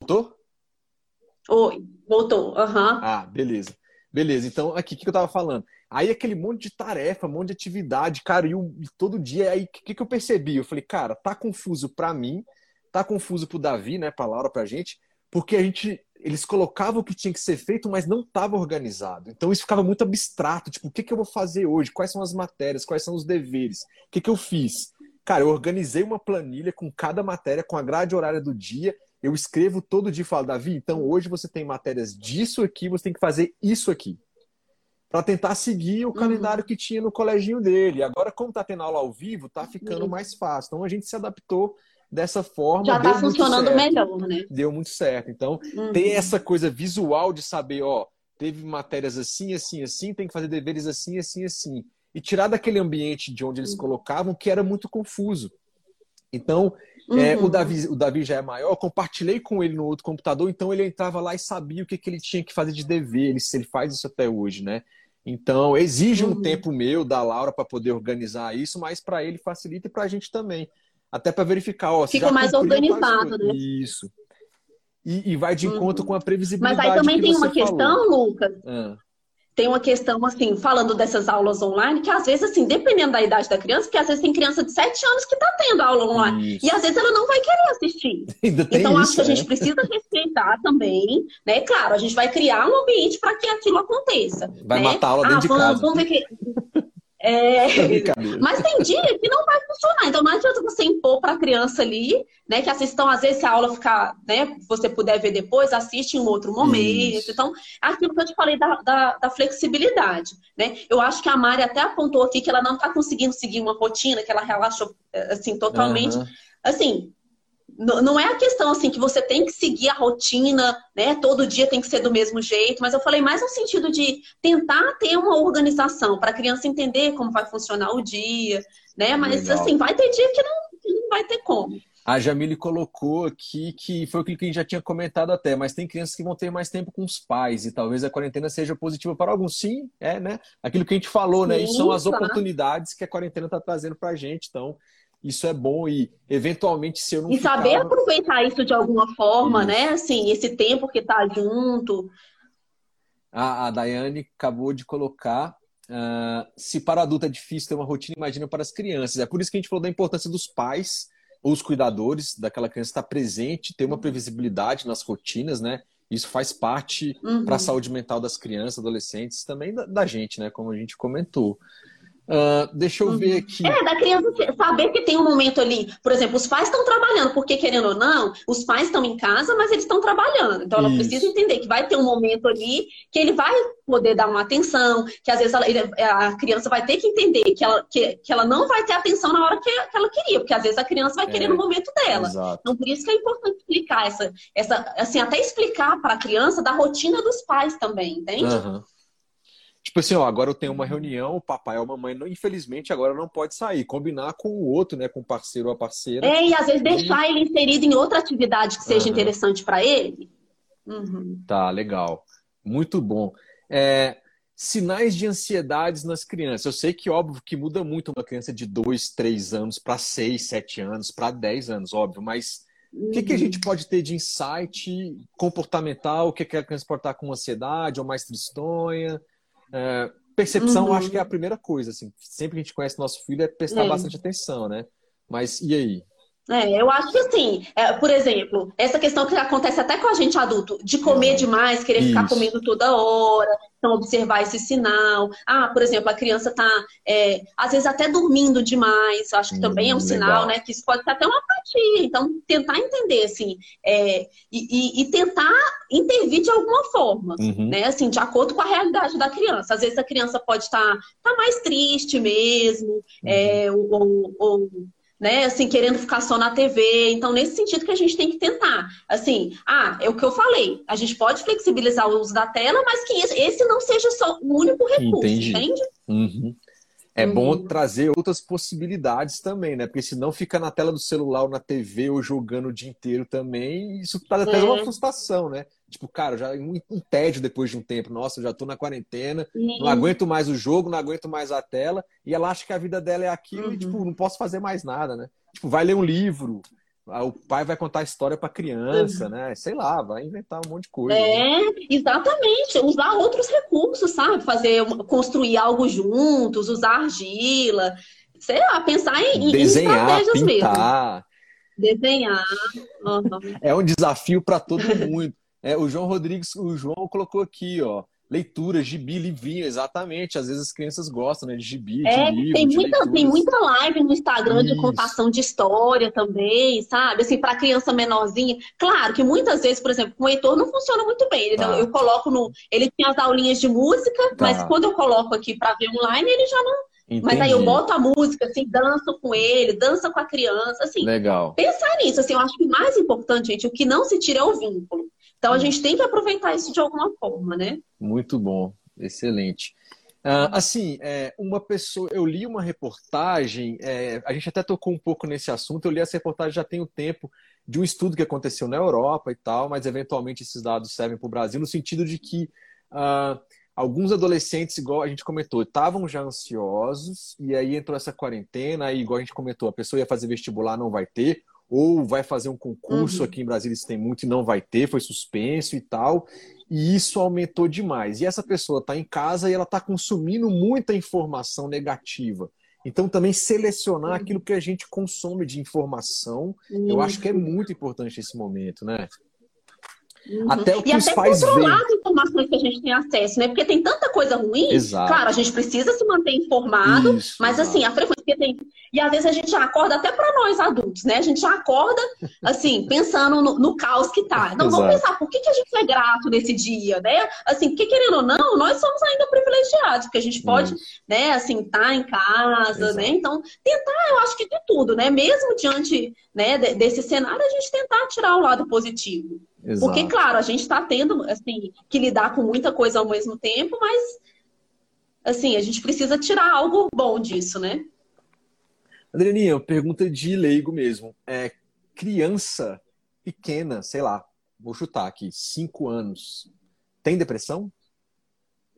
Voltou? Oi, voltou. Uhum. Ah, beleza. Beleza, então aqui o que eu tava falando? Aí aquele monte de tarefa, um monte de atividade, cara, e, eu, e todo dia, aí o que, que eu percebi? Eu falei, cara, tá confuso pra mim, tá confuso pro Davi, né, pra Laura, pra gente, porque a gente eles colocavam o que tinha que ser feito, mas não estava organizado. Então isso ficava muito abstrato, tipo, o que, que eu vou fazer hoje? Quais são as matérias? Quais são os deveres? O que, que eu fiz? Cara, eu organizei uma planilha com cada matéria, com a grade horária do dia. Eu escrevo todo dia e falo, Davi, então hoje você tem matérias disso aqui, você tem que fazer isso aqui. Para tentar seguir o uhum. calendário que tinha no coleginho dele. Agora, como tá tendo aula ao vivo, tá ficando uhum. mais fácil. Então a gente se adaptou dessa forma. Já está funcionando melhor, né? Deu muito certo. Então, uhum. ter essa coisa visual de saber, ó, teve matérias assim, assim, assim, tem que fazer deveres assim, assim, assim. E tirar daquele ambiente de onde eles uhum. colocavam, que era muito confuso. Então, uhum. é, o, uhum. Davi, o Davi já é maior, eu compartilhei com ele no outro computador, então ele entrava lá e sabia o que, que ele tinha que fazer de dever, ele, ele faz isso até hoje, né? Então, exige um uhum. tempo meu, da Laura, para poder organizar isso, mas para ele facilita e para a gente também. Até para verificar, ó. Fica mais organizado, né? Isso. E, e, vai de encontro uhum. com a previsibilidade. Mas aí também tem uma falou. questão, Lucas. Ah. Tem uma questão, assim, falando dessas aulas online, que às vezes, assim, dependendo da idade da criança, porque às vezes tem criança de 7 anos que está tendo aula online. Isso. E às vezes ela não vai querer assistir. então, isso, acho que a gente é. precisa respeitar também, né? Claro, a gente vai criar um ambiente para que aquilo aconteça. Vai né? matar a aula dentro ah, de vamos, casa. Vamos ver que... É... Mas tem dia que não vai funcionar. Então não adianta você impor para a criança ali, né? Que assistam, às vezes, se a aula ficar, né? Você puder ver depois, assiste em outro momento. Isso. Então, aquilo que eu te falei da, da, da, flexibilidade, né? Eu acho que a Mari até apontou aqui que ela não está conseguindo seguir uma rotina, que ela relaxou assim totalmente. Uhum. Assim, não é a questão assim que você tem que seguir a rotina, né? Todo dia tem que ser do mesmo jeito, mas eu falei mais no sentido de tentar ter uma organização para a criança entender como vai funcionar o dia, né? Mas Legal. assim, vai ter dia que não, que não vai ter como. A Jamile colocou aqui que foi aquilo que a gente já tinha comentado até, mas tem crianças que vão ter mais tempo com os pais e talvez a quarentena seja positiva para alguns. Sim, é, né? Aquilo que a gente falou, né? Sim, Isso são as oportunidades que a quarentena está trazendo para a gente. Então, isso é bom e eventualmente se eu não e saber aproveitar isso de alguma forma isso. né assim esse tempo que tá junto. A, a Daiane acabou de colocar uh, se para adulto é difícil ter uma rotina imagina para as crianças. É por isso que a gente falou da importância dos pais ou os cuidadores daquela criança estar presente ter uma previsibilidade nas rotinas né? Isso faz parte uhum. para a saúde mental das crianças adolescentes também da, da gente né? Como a gente comentou Uh, deixa eu ver uhum. aqui. É, da criança saber que tem um momento ali. Por exemplo, os pais estão trabalhando, porque querendo ou não, os pais estão em casa, mas eles estão trabalhando. Então ela Isso. precisa entender que vai ter um momento ali que ele vai poder dar uma atenção, que às vezes ela, ele, a criança vai ter que entender que ela, que, que ela não vai ter atenção na hora que, que ela queria, porque às vezes a criança vai querer é, no momento dela. Exato. Então por isso que é importante explicar essa, essa assim, até explicar para a criança da rotina dos pais também, entende? Uhum. Tipo assim, ó, agora eu tenho uma reunião, o papai ou a mamãe, não, infelizmente, agora não pode sair. Combinar com o outro, né? Com o parceiro ou a parceira. É, e às vezes deixar e... ele inserido em outra atividade que seja uhum. interessante para ele. Uhum. Tá, legal. Muito bom. É, sinais de ansiedades nas crianças. Eu sei que, óbvio, que muda muito uma criança de 2, 3 anos para 6, 7 anos, para 10 anos, óbvio, mas o que, que, a gente pode ter de insight comportamental? O que, que a criança pode estar com ansiedade ou mais tristonha? É, percepção, uhum. acho que é a primeira coisa. Assim. Sempre que a gente conhece nosso filho, é prestar é. bastante atenção, né? Mas e aí? É, eu acho que assim, é, por exemplo, essa questão que acontece até com a gente adulto, de comer uhum. demais, querer Isso. ficar comendo toda hora, então observar esse sinal. Ah, por exemplo, a criança tá, é, às vezes até dormindo demais, acho que hum, também é um legal. sinal, né? Que isso pode ser até uma apatia. Então, tentar entender, assim, é, e, e, tentar intervir de alguma forma, uhum. né? Assim, de acordo com a realidade da criança. Às vezes a criança pode estar tá, tá mais triste mesmo, é, uhum. ou, ou né, assim, querendo ficar só na TV. Então, nesse sentido que a gente tem que tentar. Assim, ah, é o que eu falei. A gente pode flexibilizar o uso da tela, mas que esse não seja só o único recurso, Entendi. entende? Uhum. É uhum. bom trazer outras possibilidades também, né? Porque senão fica na tela do celular ou na TV ou jogando o dia inteiro também. Isso traz até é. uma frustração, né? Tipo, cara, já um, um tédio depois de um tempo. Nossa, eu já tô na quarentena, não aguento mais o jogo, não aguento mais a tela. E ela acha que a vida dela é aquilo uhum. e, tipo, não posso fazer mais nada, né? Tipo, vai ler um livro, o pai vai contar a história para criança, uhum. né? Sei lá, vai inventar um monte de coisa. É, né? exatamente. Usar outros recursos, sabe? Fazer, construir algo juntos, usar argila, sei lá, pensar em, Desenhar, em estratégias pintar. mesmo. Desenhar. Uhum. É um desafio para todo mundo. É, o João Rodrigues, o João colocou aqui, ó. Leitura, gibi, livrinho, exatamente. Às vezes as crianças gostam, né? De gibi, é, de livro, tem muita, tem muita live no Instagram Isso. de contação de história também, sabe? Assim, para criança menorzinha. Claro que muitas vezes, por exemplo, com o Heitor não funciona muito bem. Ele, tá. Eu coloco no. Ele tinha as aulinhas de música, tá. mas quando eu coloco aqui para ver online, ele já não. Entendi. Mas aí eu boto a música, assim, danço com ele, dança com a criança, assim. Legal. Pensar nisso, assim, eu acho que o mais importante, gente, o que não se tira é o vínculo. Então a gente tem que aproveitar isso de alguma forma, né? Muito bom, excelente. Uh, assim, é, uma pessoa, eu li uma reportagem, é, a gente até tocou um pouco nesse assunto, eu li essa reportagem já tem um tempo, de um estudo que aconteceu na Europa e tal, mas eventualmente esses dados servem para o Brasil, no sentido de que uh, alguns adolescentes, igual a gente comentou, estavam já ansiosos, e aí entrou essa quarentena, aí, igual a gente comentou, a pessoa ia fazer vestibular, não vai ter, ou vai fazer um concurso, uhum. aqui em Brasília isso tem muito e não vai ter, foi suspenso e tal, e isso aumentou demais. E essa pessoa está em casa e ela está consumindo muita informação negativa. Então, também selecionar uhum. aquilo que a gente consome de informação, eu acho que é muito importante nesse momento, né? Uhum. Até o que e os até pais controlar as informações que a gente tem acesso, né? Porque tem tanta coisa ruim. Exato. Claro, a gente precisa se manter informado, Isso, mas exato. assim, a frequência tem. E às vezes a gente acorda até para nós adultos, né? A gente acorda, assim, pensando no, no caos que tá. Não, vamos pensar, por que, que a gente é grato nesse dia, né? Assim, porque querendo ou não, nós somos ainda privilegiados, porque a gente pode, Isso. né, assim, estar tá em casa, exato. né? Então, tentar, eu acho que de tudo, né? Mesmo diante né, desse cenário, a gente tentar tirar o lado positivo. Exato. Porque, claro, a gente está tendo assim, que lidar com muita coisa ao mesmo tempo, mas assim, a gente precisa tirar algo bom disso, né? Adrianinha, pergunta de leigo mesmo. É criança pequena, sei lá, vou chutar aqui, cinco anos, tem depressão?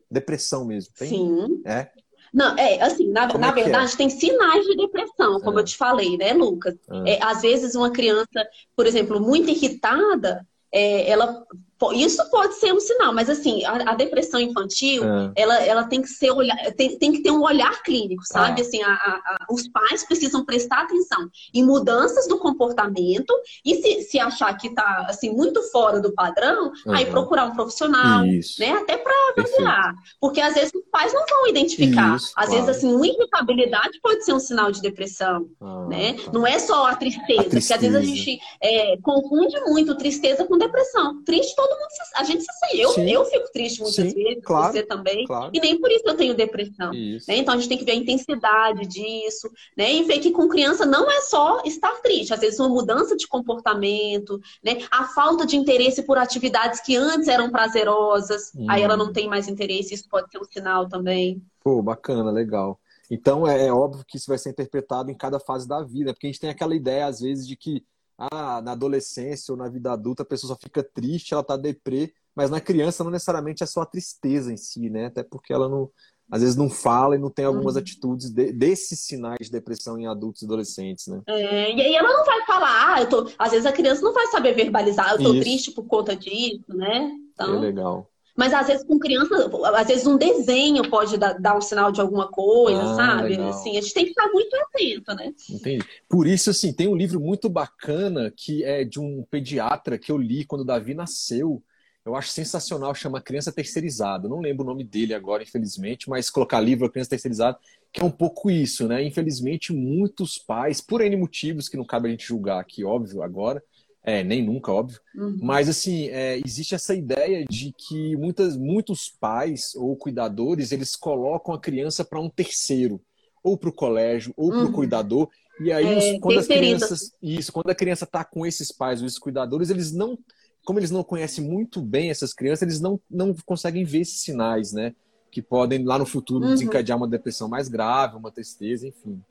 Depressão mesmo, tem? Sim. É? Não, é assim, na, na é, é? verdade, é? tem sinais de depressão, como é. eu te falei, né, Lucas? É. é, às vezes uma criança, por exemplo, muito irritada, é, ela isso pode ser um sinal, mas assim, a, a depressão infantil, é. ela, ela tem que ser olhar, tem, tem que ter um olhar clínico, sabe? Ah. Assim, a, a, os pais precisam prestar atenção em mudanças do comportamento e se, se achar que está assim muito fora do padrão, uhum. aí procurar um profissional, Isso. né? Até para avaliar, porque às vezes os pais não vão identificar. Isso, às claro. vezes assim, uma irritabilidade pode ser um sinal de depressão, ah, né? Tá. Não é só a tristeza, a tristeza, porque às vezes a gente é, confunde muito tristeza com depressão. Triste todo todo mundo se, a gente se sente. Eu, eu fico triste muitas Sim, vezes, claro, você também. Claro. E nem por isso eu tenho depressão. Né? Então a gente tem que ver a intensidade disso, né? E ver que com criança não é só estar triste, às vezes uma mudança de comportamento, né? A falta de interesse por atividades que antes eram prazerosas, hum. aí ela não hum. tem mais interesse, isso pode ser um sinal também. Pô, bacana, legal. Então é, é óbvio que isso vai ser interpretado em cada fase da vida, porque a gente tem aquela ideia, às vezes, de que ah, na adolescência ou na vida adulta a pessoa só fica triste, ela tá deprê, mas na criança não necessariamente é só a tristeza em si, né? Até porque ela não, às vezes não fala e não tem algumas uhum. atitudes de, desses sinais de depressão em adultos e adolescentes, né? É, e aí ela não vai falar, ah, eu tô... às vezes a criança não vai saber verbalizar, eu tô Isso. triste por conta disso, né? Então... É legal. Mas às vezes com criança, às vezes um desenho pode dar, dar um sinal de alguma coisa, ah, sabe? Legal. Assim, a gente tem que estar muito atento, né? Entendi. Por isso, assim, tem um livro muito bacana que é de um pediatra que eu li quando o Davi nasceu. Eu acho sensacional, chama Criança Terceirizada. Não lembro o nome dele agora, infelizmente, mas colocar livro Criança Terceirizada, que é um pouco isso, né? Infelizmente, muitos pais, por N motivos que não cabe a gente julgar aqui, óbvio, agora, é, nem nunca, óbvio. Uhum. Mas, assim, é, existe essa ideia de que muitas, muitos pais ou cuidadores, eles colocam a criança para um terceiro. Ou para o colégio, ou para o uhum. cuidador. E aí, é, os, quando as crianças... Isso, quando a criança está com esses pais ou esses cuidadores, eles não... Como eles não conhecem muito bem essas crianças, eles não, não conseguem ver esses sinais, né? Que podem, lá no futuro, uhum. desencadear uma depressão mais grave, uma tristeza, enfim.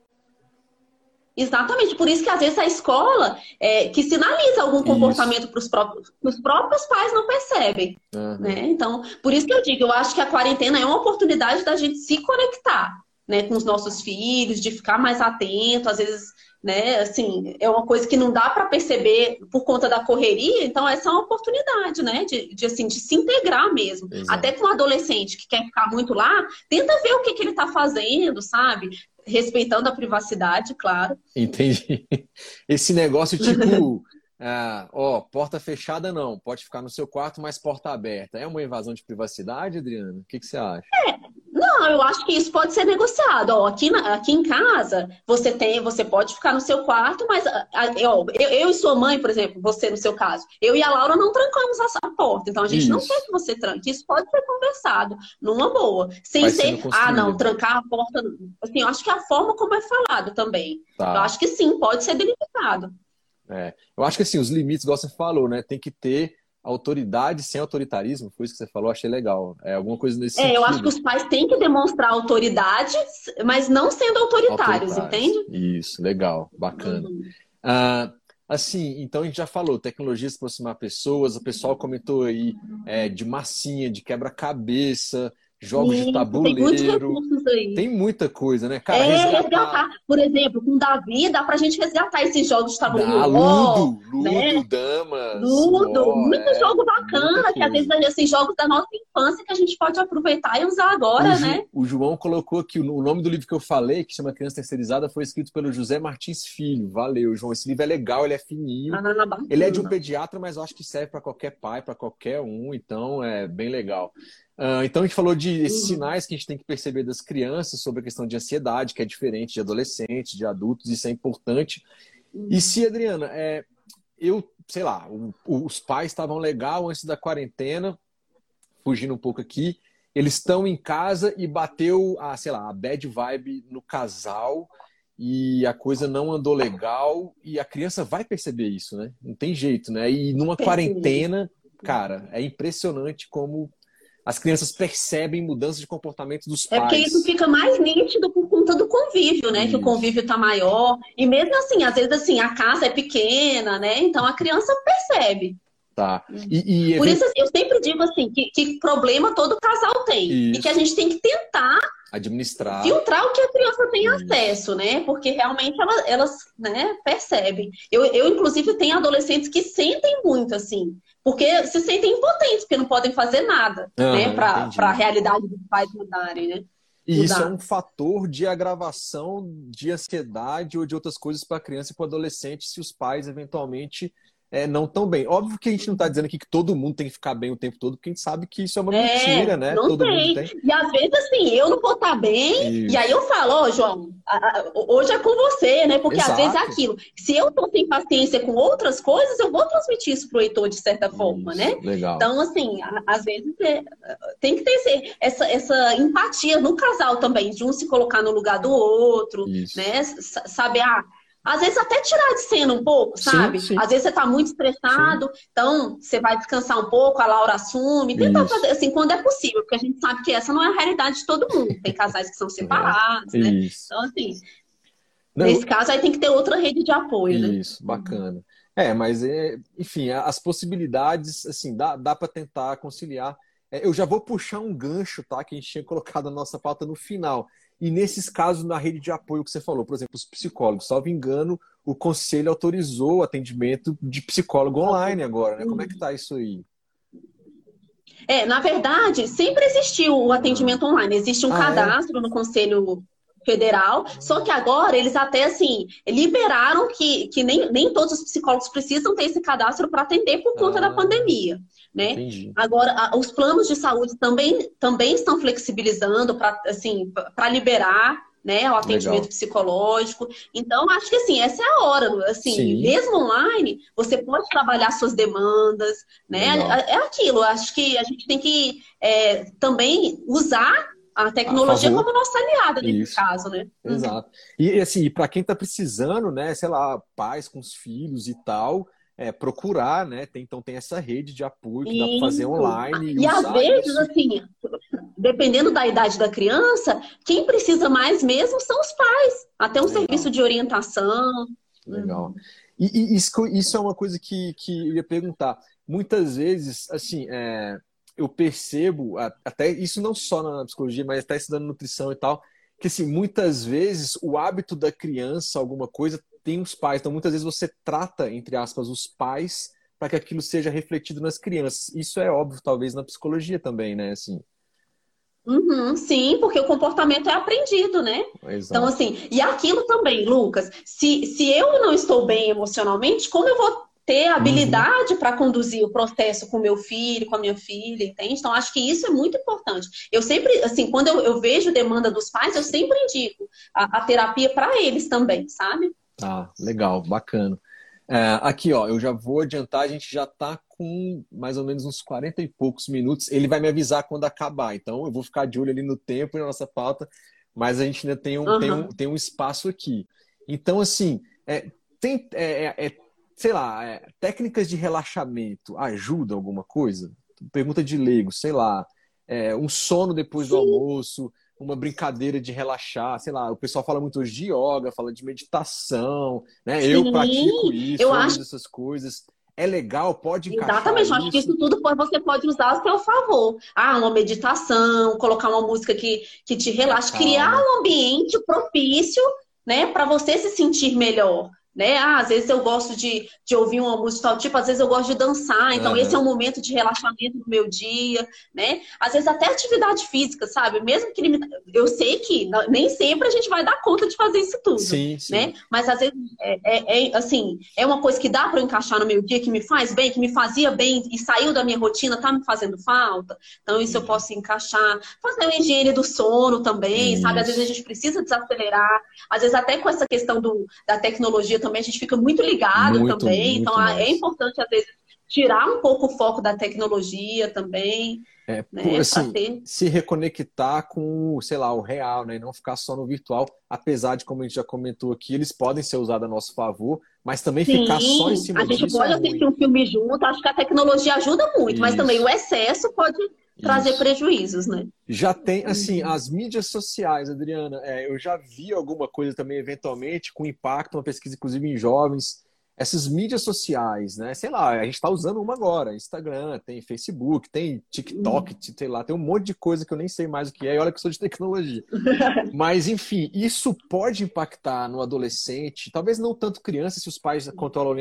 Exatamente, por isso que às vezes a escola é, que sinaliza algum comportamento para os próprios, os próprios pais não percebem. Uhum. Né? Então, por isso que eu digo, eu acho que a quarentena é uma oportunidade da gente se conectar né, com os nossos filhos, de ficar mais atento, às vezes, né, assim, é uma coisa que não dá para perceber por conta da correria, então essa é uma oportunidade, né, de, de assim, de se integrar mesmo. Exato. Até com um adolescente que quer ficar muito lá, tenta ver o que, que ele está fazendo, sabe? Respeitando a privacidade, claro. Entendi. Esse negócio tipo, ah, ó, porta fechada não, pode ficar no seu quarto, mas porta aberta. É uma invasão de privacidade, Adriana? O que, que você acha? É, não, eu acho que isso pode ser negociado. Ó, aqui, na, aqui em casa, você tem, você pode ficar no seu quarto, mas ó, eu, eu, e sua mãe, por exemplo, você no seu caso, eu e a Laura não trancamos a, porta. Então a gente isso. não quer que você tranque. Isso pode ser conversado numa boa. Sem Vai ser, ah, não, trancar a porta. Assim, eu acho que a forma como é falado também. Tá. Eu acho que sim, pode ser delimitado. É, eu acho que assim, os limites, igual você falou, né? Tem que ter autoridade sem autoritarismo, foi isso que você falou, achei legal. É alguma coisa nesse é, sentido. eu acho que os pais têm que demonstrar autoridade, mas não sendo autoritários, autoritários. entende? Isso, legal, bacana. Uhum. Ah, assim, então a gente já falou, tecnologia se aproximar pessoas, o pessoal comentou aí é, de massinha, de quebra-cabeça, jogos Sim, de tabuleiro. Aí. Tem muita coisa, né? Cara, é, resgatar... resgatar. Por exemplo, com Davi, dá pra gente resgatar esses jogos de tabuleiro. Ah, Ludo, Ludo, né? Damas. Ludo, oh, muito é, jogo bacana, que às vezes, assim, jogos da nossa infância que a gente pode aproveitar e usar agora, o né? O João colocou aqui, o nome do livro que eu falei, que chama Criança Terceirizada, foi escrito pelo José Martins Filho. Valeu, João. Esse livro é legal, ele é fininho. Ah, ele é de um pediatra, mas eu acho que serve para qualquer pai, para qualquer um, então é bem legal. Uh, então a gente falou de esses uhum. sinais que a gente tem que perceber das crianças sobre a questão de ansiedade, que é diferente de adolescentes, de adultos, isso é importante. E uhum. se, Adriana, é, eu, sei lá, o, os pais estavam legal antes da quarentena, fugindo um pouco aqui, eles estão em casa e bateu a, sei lá, a bad vibe no casal e a coisa não andou legal e a criança vai perceber isso, né? Não tem jeito, né? E numa quarentena, cara, é impressionante como as crianças percebem mudanças de comportamento dos pais. É porque isso fica mais nítido por conta do convívio, né? Isso. Que o convívio tá maior. E mesmo assim, às vezes assim, a casa é pequena, né? Então a criança percebe. Tá. E, e Por isso eu sempre digo assim, que, que problema todo casal tem. Isso. E que a gente tem que tentar administrar. Filtrar o que a criança tem Isso. acesso, né? Porque realmente elas, elas né, percebem. Eu, eu, inclusive, tenho adolescentes que sentem muito, assim, porque se sentem impotentes, porque não podem fazer nada, ah, né? Para a realidade dos pais mudarem, né? E isso é um fator de agravação de ansiedade ou de outras coisas para a criança e para o adolescente se os pais eventualmente é, não tão bem. Óbvio que a gente não está dizendo aqui que todo mundo tem que ficar bem o tempo todo, porque a gente sabe que isso é uma é, mentira, né? Não todo tem. tem. E às vezes, assim, eu não vou estar tá bem, isso. e aí eu falo, ó, oh, João, hoje é com você, né? Porque Exato. às vezes é aquilo. Se eu tô sem paciência com outras coisas, eu vou transmitir isso pro Heitor de certa forma, isso. né? Legal. Então, assim, às vezes é, tem que ter essa, essa empatia no casal também, de um se colocar no lugar do outro, isso. né? Saber, ah, às vezes até tirar de cena um pouco, sabe? Sim, sim. Às vezes você tá muito estressado, sim. então você vai descansar um pouco, a Laura assume, tenta Isso. fazer assim quando é possível, porque a gente sabe que essa não é a realidade de todo mundo. Tem casais que são separados, é. né? Então, assim, não. nesse caso aí tem que ter outra rede de apoio, Isso, né? Isso, bacana. É, mas é, enfim, as possibilidades, assim, dá, dá para tentar conciliar. É, eu já vou puxar um gancho, tá? Que a gente tinha colocado na nossa pauta no final e nesses casos, na rede de apoio que você falou, por exemplo, os psicólogos, salvo engano, o conselho autorizou o atendimento de psicólogo online agora, né? Como é que tá isso aí? É, na verdade, sempre existiu o atendimento online. Existe um ah, é? cadastro é? no Conselho Federal, só que agora eles até assim liberaram que, que nem, nem todos os psicólogos precisam ter esse cadastro para atender por conta ah. da pandemia né? Entendi. Agora, os planos de saúde também, também estão flexibilizando para assim, liberar né, o atendimento Legal. psicológico. Então, acho que assim, essa é a hora, assim, Sim. mesmo online, você pode trabalhar suas demandas, né? Legal. É aquilo, acho que a gente tem que é, também usar a tecnologia a como nossa aliada nesse Isso. caso, né? Uhum. Exato. E assim, para quem está precisando, né, sei lá, pais com os filhos e tal, é, procurar, né? Tem, então tem essa rede de apoio que Isso. dá para fazer online. E, e às vezes, isso. assim, dependendo da idade da criança, quem precisa mais mesmo são os pais. Até um Legal. serviço de orientação. Legal. E, e isso, isso, é uma coisa que, que eu ia perguntar. Muitas vezes, assim, é, eu percebo, até isso não só na psicologia, mas até estudando nutrição e tal, que assim, muitas vezes o hábito da criança, alguma coisa, tem os pais. Então, muitas vezes você trata, entre aspas, os pais para que aquilo seja refletido nas crianças. Isso é óbvio, talvez, na psicologia também, né? Assim. Uhum, sim, porque o comportamento é aprendido, né? Exato. Então, assim, e aquilo também, Lucas, se, se eu não estou bem emocionalmente, como eu vou ter habilidade uhum. para conduzir o processo com meu filho, com a minha filha, entende? Então, acho que isso é muito importante. Eu sempre, assim, quando eu, eu vejo demanda dos pais, eu sempre indico a, a terapia para eles também, sabe? Tá, legal, bacana. É, aqui, ó, eu já vou adiantar, a gente já está com mais ou menos uns 40 e poucos minutos. Ele vai me avisar quando acabar, então eu vou ficar de olho ali no tempo e na nossa pauta, mas a gente ainda tem um, uhum. tem um, tem um espaço aqui. Então, assim, é, tem, é, é, é sei lá, é, técnicas de relaxamento ajudam alguma coisa? Pergunta de leigo, sei lá, é, um sono depois Sim. do almoço, uma brincadeira de relaxar, sei lá, o pessoal fala muito hoje de yoga, fala de meditação, né? Sim, eu pratico isso, eu acho essas coisas. É legal, pode encaixar Exatamente, eu acho que isso tudo você pode usar a seu favor. Ah, uma meditação, colocar uma música que, que te relaxe, criar um ambiente propício, né, para você se sentir melhor. Né? Ah, às vezes eu gosto de, de ouvir uma música tal tipo, às vezes eu gosto de dançar, então uhum. esse é um momento de relaxamento no meu dia, né? Às vezes até atividade física, sabe? Mesmo que eu sei que nem sempre a gente vai dar conta de fazer isso tudo, sim, sim. né? Mas às vezes é, é, é assim, é uma coisa que dá para encaixar no meu dia, que me faz bem, que me fazia bem e saiu da minha rotina, tá me fazendo falta. Então isso eu posso encaixar. Fazer a higiene do sono também, isso. sabe? Às vezes a gente precisa desacelerar, às vezes até com essa questão do, da tecnologia também a gente fica muito ligado muito, também. Muito então mais. é importante, às vezes, tirar um pouco o foco da tecnologia também. É, né, assim, ter... se reconectar com, sei lá, o real, né? E não ficar só no virtual, apesar de, como a gente já comentou aqui, eles podem ser usados a nosso favor, mas também Sim, ficar só em cima disso. A gente pode é assistir um filme junto, acho que a tecnologia ajuda muito, Isso. mas também o excesso pode trazer Isso. prejuízos, né? Já tem, assim, as mídias sociais, Adriana, é, eu já vi alguma coisa também, eventualmente, com impacto, uma pesquisa, inclusive, em jovens, essas mídias sociais, né? Sei lá, a gente está usando uma agora, Instagram, tem Facebook, tem TikTok, uhum. sei lá, tem um monte de coisa que eu nem sei mais o que é, e olha que eu sou de tecnologia. Mas, enfim, isso pode impactar no adolescente, talvez não tanto criança, se os pais controlam o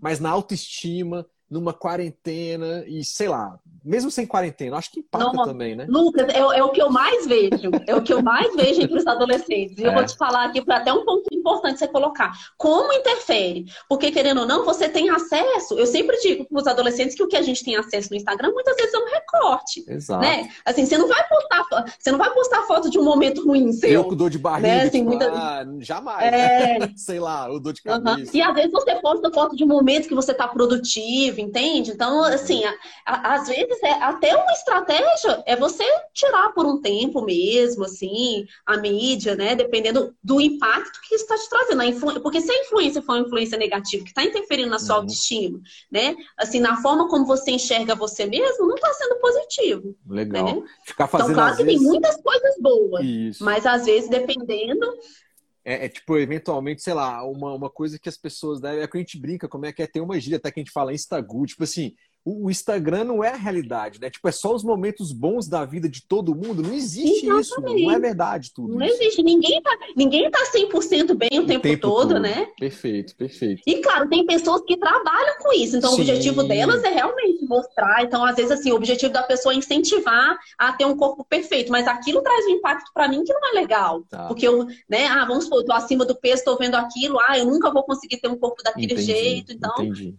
mas na autoestima, numa quarentena e sei lá, mesmo sem quarentena, acho que impacta Não, também, né? Lucas, é, é, o que eu mais vejo, é o que eu mais vejo entre os adolescentes. E é. eu vou te falar aqui para até um ponto importante você colocar. Como interfere? Porque, querendo ou não, você tem acesso. Eu sempre digo para os adolescentes que o que a gente tem acesso no Instagram muitas vezes é um recorte. Exato. Né? Assim, você não vai postar, você não vai postar foto de um momento ruim seu. Eu com dor de barriga, né? assim, tipo, muita... ah, jamais. É... sei lá, o dor de cabeça. Uhum. E às vezes você posta foto de um momento que você está produtivo, entende? Então, assim, a, a, às vezes é até uma estratégia é você tirar por um tempo mesmo, assim, a mídia, né? Dependendo do impacto que está te trazendo. Influ... Porque se a influência for uma influência negativa, que está interferindo na sua uhum. autoestima, né? Assim, na forma como você enxerga você mesmo, não está sendo positivo. Legal. Né? Ficar fazendo, então, claro que vezes... tem muitas coisas boas, Isso. mas às vezes, dependendo, é, é, tipo, eventualmente, sei lá, uma, uma coisa que as pessoas devem. É que a gente brinca, como é que é ter uma gíria até que a gente fala Instagram, tipo assim, o Instagram não é a realidade, né? Tipo, é só os momentos bons da vida de todo mundo. Não existe Exatamente. isso, não é verdade tudo. Não isso. existe. Ninguém tá, ninguém tá 100% bem o, o tempo, tempo todo, todo, né? Perfeito, perfeito. E claro, tem pessoas que trabalham com isso. Então, Sim. o objetivo delas é realmente mostrar. Então, às vezes, assim, o objetivo da pessoa é incentivar a ter um corpo perfeito. Mas aquilo traz um impacto para mim que não é legal. Tá. Porque eu, né? Ah, vamos supor, eu tô acima do peso, tô vendo aquilo. Ah, eu nunca vou conseguir ter um corpo daquele entendi, jeito. Então. Entendi.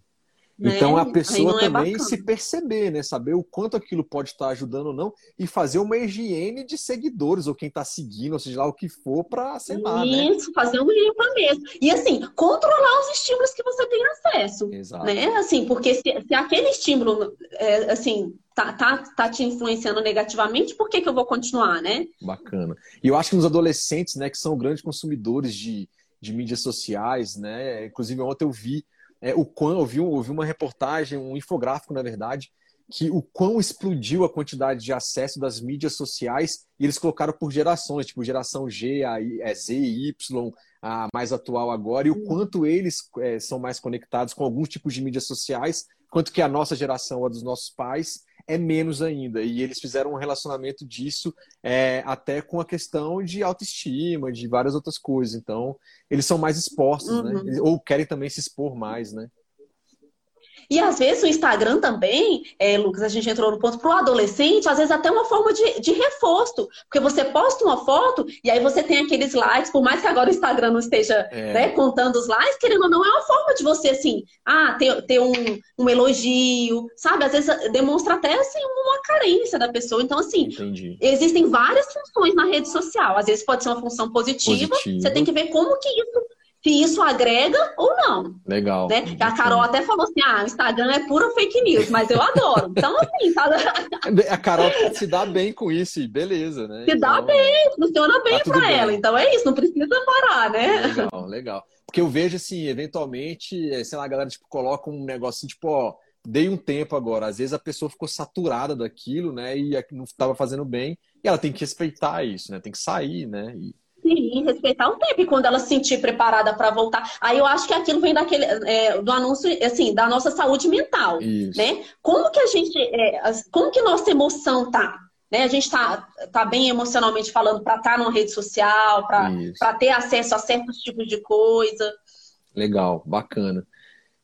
Né? Então a pessoa é também é se perceber, né? Saber o quanto aquilo pode estar ajudando ou não e fazer uma higiene de seguidores ou quem está seguindo, ou seja lá o que for para aceitar. Né? Isso, né? fazer um limpa mesmo. E assim, controlar os estímulos que você tem acesso. Exato. Né? Assim, porque se, se aquele estímulo, é, assim, tá, tá, tá te influenciando negativamente, por que, que eu vou continuar, né? Bacana. E eu acho que nos adolescentes, né, que são grandes consumidores de, de mídias sociais, né? Inclusive ontem eu vi é, o quão, eu vi, eu vi uma reportagem, um infográfico, na verdade, que o quão explodiu a quantidade de acesso das mídias sociais e eles colocaram por gerações, tipo geração G, a é, Z, Y, a mais atual agora, e o quanto eles é, são mais conectados com alguns tipos de mídias sociais, quanto que a nossa geração, a dos nossos pais, é menos ainda. E eles fizeram um relacionamento disso é, até com a questão de autoestima, de várias outras coisas. Então, eles são mais expostos, né? uhum. né? Ou querem também se expor mais, né? E às vezes o Instagram também, é, Lucas, a gente entrou no ponto, para o adolescente, às vezes até uma forma de, de reforço. Porque você posta uma foto e aí você tem aqueles likes, por mais que agora o Instagram não esteja é. né, contando os likes, querendo ou não, é uma forma de você, assim, ah, ter, ter um, um elogio, sabe? Às vezes demonstra até, assim, uma carência da pessoa. Então, assim, Entendi. existem várias funções na rede social. Às vezes pode ser uma função positiva, positiva. você tem que ver como que isso se isso agrega ou não. Legal. Né? A Carol até falou assim: ah, o Instagram é pura fake news, mas eu adoro. Então, assim, tá... A Carol se dá bem com isso, e beleza, né? Se dá então, bem, funciona bem tá para ela. Então é isso, não precisa parar, né? Legal, legal. Porque eu vejo assim, eventualmente, é, sei lá, a galera tipo, coloca um negocinho, tipo, ó, dei um tempo agora. Às vezes a pessoa ficou saturada daquilo, né? E não estava fazendo bem. E ela tem que respeitar isso, né? Tem que sair, né? E Sim, respeitar o tempo. E quando ela se sentir preparada para voltar. Aí eu acho que aquilo vem daquele, é, do anúncio, assim, da nossa saúde mental. Isso. Né? Como que a gente. É, como que nossa emoção tá? Né? A gente tá, tá bem emocionalmente falando para estar tá numa rede social, para ter acesso a certos tipos de coisa. Legal, bacana.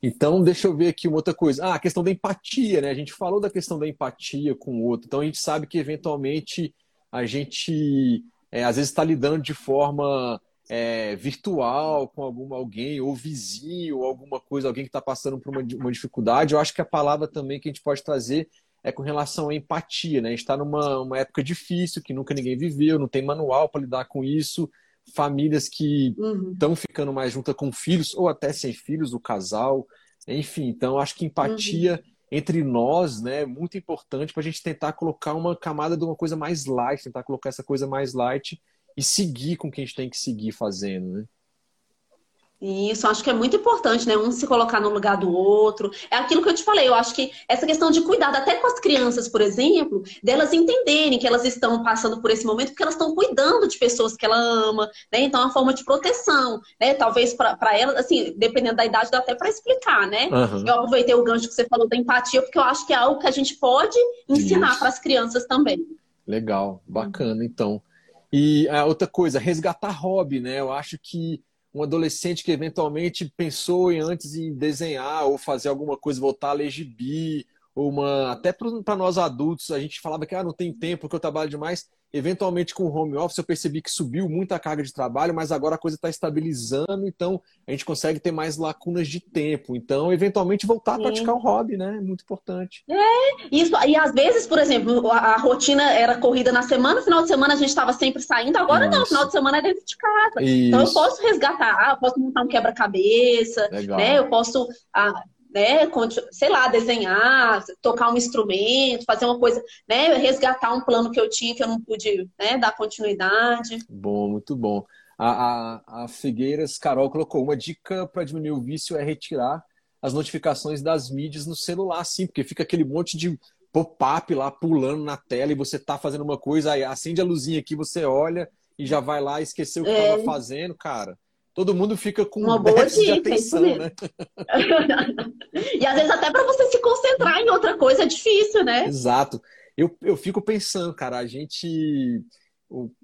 Então, deixa eu ver aqui uma outra coisa. Ah, a questão da empatia, né? A gente falou da questão da empatia com o outro. Então, a gente sabe que, eventualmente, a gente, é, às vezes, está lidando de forma é, virtual com algum, alguém, ou vizinho, ou alguma coisa, alguém que está passando por uma, uma dificuldade. Eu acho que a palavra também que a gente pode trazer é com relação à empatia, né? A gente está numa época difícil, que nunca ninguém viveu, não tem manual para lidar com isso famílias que estão uhum. ficando mais juntas com filhos ou até sem filhos, o casal, enfim. Então, acho que empatia uhum. Entre nós né, muito importante para a gente tentar colocar uma camada de uma coisa mais light, tentar colocar essa coisa mais light e seguir com o que a gente tem que seguir fazendo. Né? Isso, acho que é muito importante, né? Um se colocar no lugar do outro. É aquilo que eu te falei, eu acho que essa questão de cuidado, até com as crianças, por exemplo, delas entenderem que elas estão passando por esse momento, porque elas estão cuidando de pessoas que ela ama, né? Então é uma forma de proteção, né? Talvez para elas, assim, dependendo da idade, dá até para explicar, né? Uhum. Eu aproveitei o gancho que você falou da empatia, porque eu acho que é algo que a gente pode ensinar para as crianças também. Legal, bacana, então. E a outra coisa, resgatar hobby, né? Eu acho que um adolescente que eventualmente pensou em antes em desenhar ou fazer alguma coisa, voltar a ler gibi, uma até para nós adultos, a gente falava que ah, não tem tempo, porque eu trabalho demais. Eventualmente, com o home office, eu percebi que subiu muito a carga de trabalho, mas agora a coisa está estabilizando, então a gente consegue ter mais lacunas de tempo. Então, eventualmente, voltar Sim. a praticar o hobby, né? É muito importante. É, isso. E às vezes, por exemplo, a, a rotina era corrida na semana, final de semana a gente estava sempre saindo, agora isso. não, final de semana é dentro de casa. Isso. Então, eu posso resgatar, eu posso montar um quebra-cabeça, né? Eu posso. Ah, né, sei lá, desenhar, tocar um instrumento, fazer uma coisa, né, resgatar um plano que eu tinha que eu não pude, né, dar continuidade. Bom, muito bom. A, a, a Figueiras Carol colocou uma dica para diminuir o vício é retirar as notificações das mídias no celular, sim, porque fica aquele monte de pop-up lá pulando na tela e você tá fazendo uma coisa, aí acende a luzinha aqui, você olha e já vai lá esquecer o que estava é. fazendo, cara todo mundo fica com uma boa dica, atenção, né? e às vezes até para você se concentrar em outra coisa é difícil, né? Exato. Eu, eu fico pensando, cara, a gente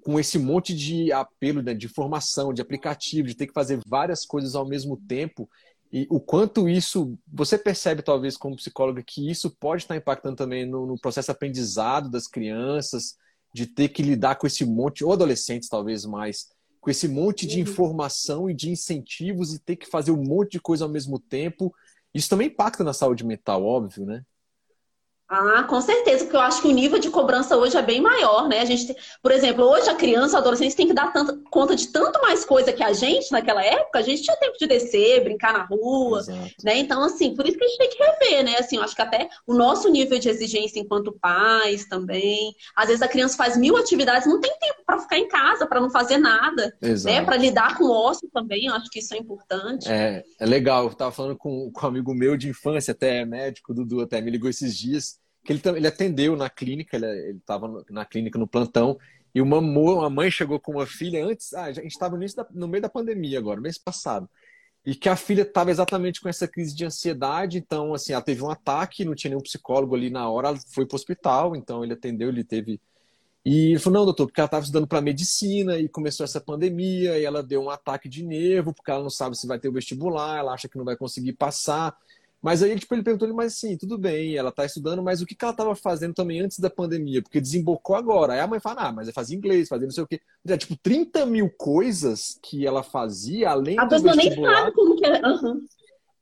com esse monte de apelo né, de informação, de aplicativo, de ter que fazer várias coisas ao mesmo tempo, e o quanto isso, você percebe talvez como psicóloga que isso pode estar impactando também no, no processo aprendizado das crianças, de ter que lidar com esse monte, ou adolescentes talvez mais, com esse monte de uhum. informação e de incentivos e ter que fazer um monte de coisa ao mesmo tempo. Isso também impacta na saúde mental, óbvio, né? Ah, com certeza, porque eu acho que o nível de cobrança hoje é bem maior, né? A gente, por exemplo, hoje a criança, a adolescente tem que dar tanto, conta de tanto mais coisa que a gente naquela época. A gente tinha tempo de descer, brincar na rua, Exato. né? Então, assim, por isso que a gente tem que rever, né? Assim, eu acho que até o nosso nível de exigência enquanto pais também. Às vezes a criança faz mil atividades, não tem tempo para ficar em casa, para não fazer nada, né? Exato. né? Para lidar com o ócio também. Eu acho que isso é importante. É, é legal. Eu estava falando com, com um amigo meu de infância, até médico, Dudu, até me ligou esses dias que ele, ele atendeu na clínica, ele estava na clínica no plantão, e uma, uma mãe chegou com uma filha antes, ah, a gente estava no, no meio da pandemia agora, mês passado, e que a filha estava exatamente com essa crise de ansiedade, então, assim, ela teve um ataque, não tinha nenhum psicólogo ali na hora, ela foi para o hospital, então ele atendeu, ele teve... E ele falou, não, doutor, porque ela estava estudando para medicina e começou essa pandemia e ela deu um ataque de nervo, porque ela não sabe se vai ter o vestibular, ela acha que não vai conseguir passar. Mas aí tipo, ele perguntou ele, mas assim, tudo bem, ela está estudando, mas o que, que ela estava fazendo também antes da pandemia? Porque desembocou agora. Aí a mãe fala, ah, mas é fazer inglês, fazer não sei o quê. É, tipo, 30 mil coisas que ela fazia, além a do vestibular. nem sabe como que é. Uhum.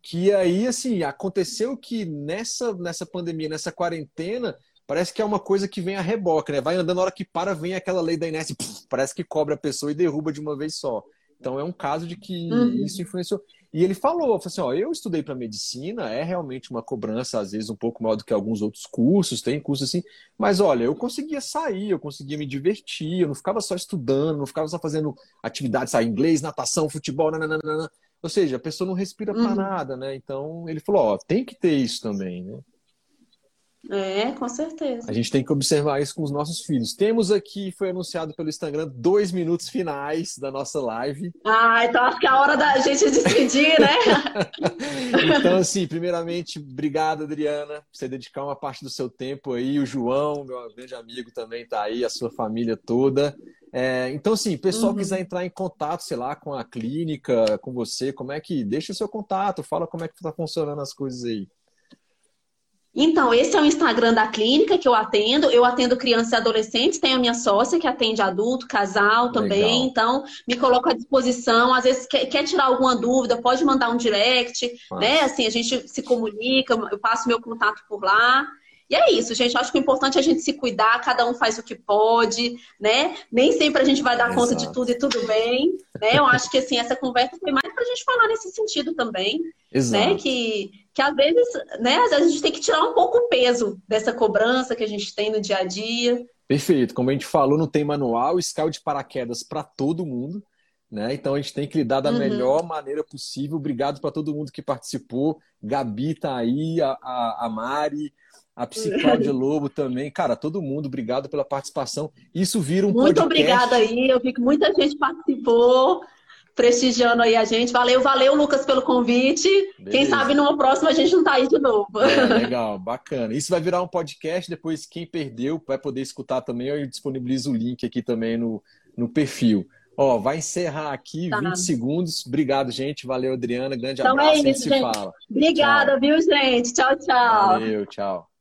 Que aí, assim, aconteceu que nessa, nessa pandemia, nessa quarentena, parece que é uma coisa que vem a reboque, né? Vai andando, na hora que para, vem aquela lei da Inés, parece que cobra a pessoa e derruba de uma vez só. Então é um caso de que uhum. isso influenciou. E ele falou, falou assim, ó, eu estudei para medicina, é realmente uma cobrança às vezes um pouco maior do que alguns outros cursos, tem cursos assim, mas olha, eu conseguia sair, eu conseguia me divertir, eu não ficava só estudando, não ficava só fazendo atividades, sabe, inglês, natação, futebol, nananana. ou seja, a pessoa não respira uhum. para nada, né? Então ele falou, ó, tem que ter isso também, né? É, com certeza. A gente tem que observar isso com os nossos filhos. Temos aqui, foi anunciado pelo Instagram, dois minutos finais da nossa live. Ah, então acho que é a hora da gente despedir, né? então, assim, primeiramente, obrigado, Adriana, por você dedicar uma parte do seu tempo aí. O João, meu grande amigo, também está aí, a sua família toda. É, então, assim, pessoal uhum. quiser entrar em contato, sei lá, com a clínica, com você, como é que. Deixa o seu contato, fala como é que está funcionando as coisas aí. Então, esse é o Instagram da clínica que eu atendo. Eu atendo crianças e adolescentes, tenho a minha sócia que atende adulto, casal também. Legal. Então, me coloco à disposição. Às vezes quer, quer, tirar alguma dúvida, pode mandar um direct, Nossa. né? Assim, a gente se comunica, eu passo meu contato por lá. E é isso, gente. Eu acho que o importante é a gente se cuidar, cada um faz o que pode, né? Nem sempre a gente vai dar Exato. conta de tudo e tudo bem, né? Eu acho que assim, essa conversa foi mais para a gente falar nesse sentido também, né? Exato. né? Que, que às vezes, né, às vezes a gente tem que tirar um pouco o peso dessa cobrança que a gente tem no dia a dia. Perfeito. Como a gente falou, não tem manual, escala de paraquedas para todo mundo. Né? Então a gente tem que lidar da uhum. melhor maneira possível. Obrigado para todo mundo que participou. Gabi tá aí, a, a, a Mari, a Psicóloga Lobo também. Cara, todo mundo, obrigado pela participação. Isso vira um Muito podcast. obrigada aí, eu vi que muita gente participou, prestigiando aí a gente. Valeu, valeu, Lucas, pelo convite. Beleza. Quem sabe numa próxima a gente não tá aí de novo. É, legal, bacana. Isso vai virar um podcast, depois quem perdeu vai poder escutar também. Eu disponibilizo o link aqui também no, no perfil. Ó, vai encerrar aqui, tá. 20 segundos. Obrigado, gente. Valeu, Adriana. Grande então abraço. É isso, a gente, gente. se fala. Obrigada, tchau. viu, gente? Tchau, tchau. Valeu, tchau.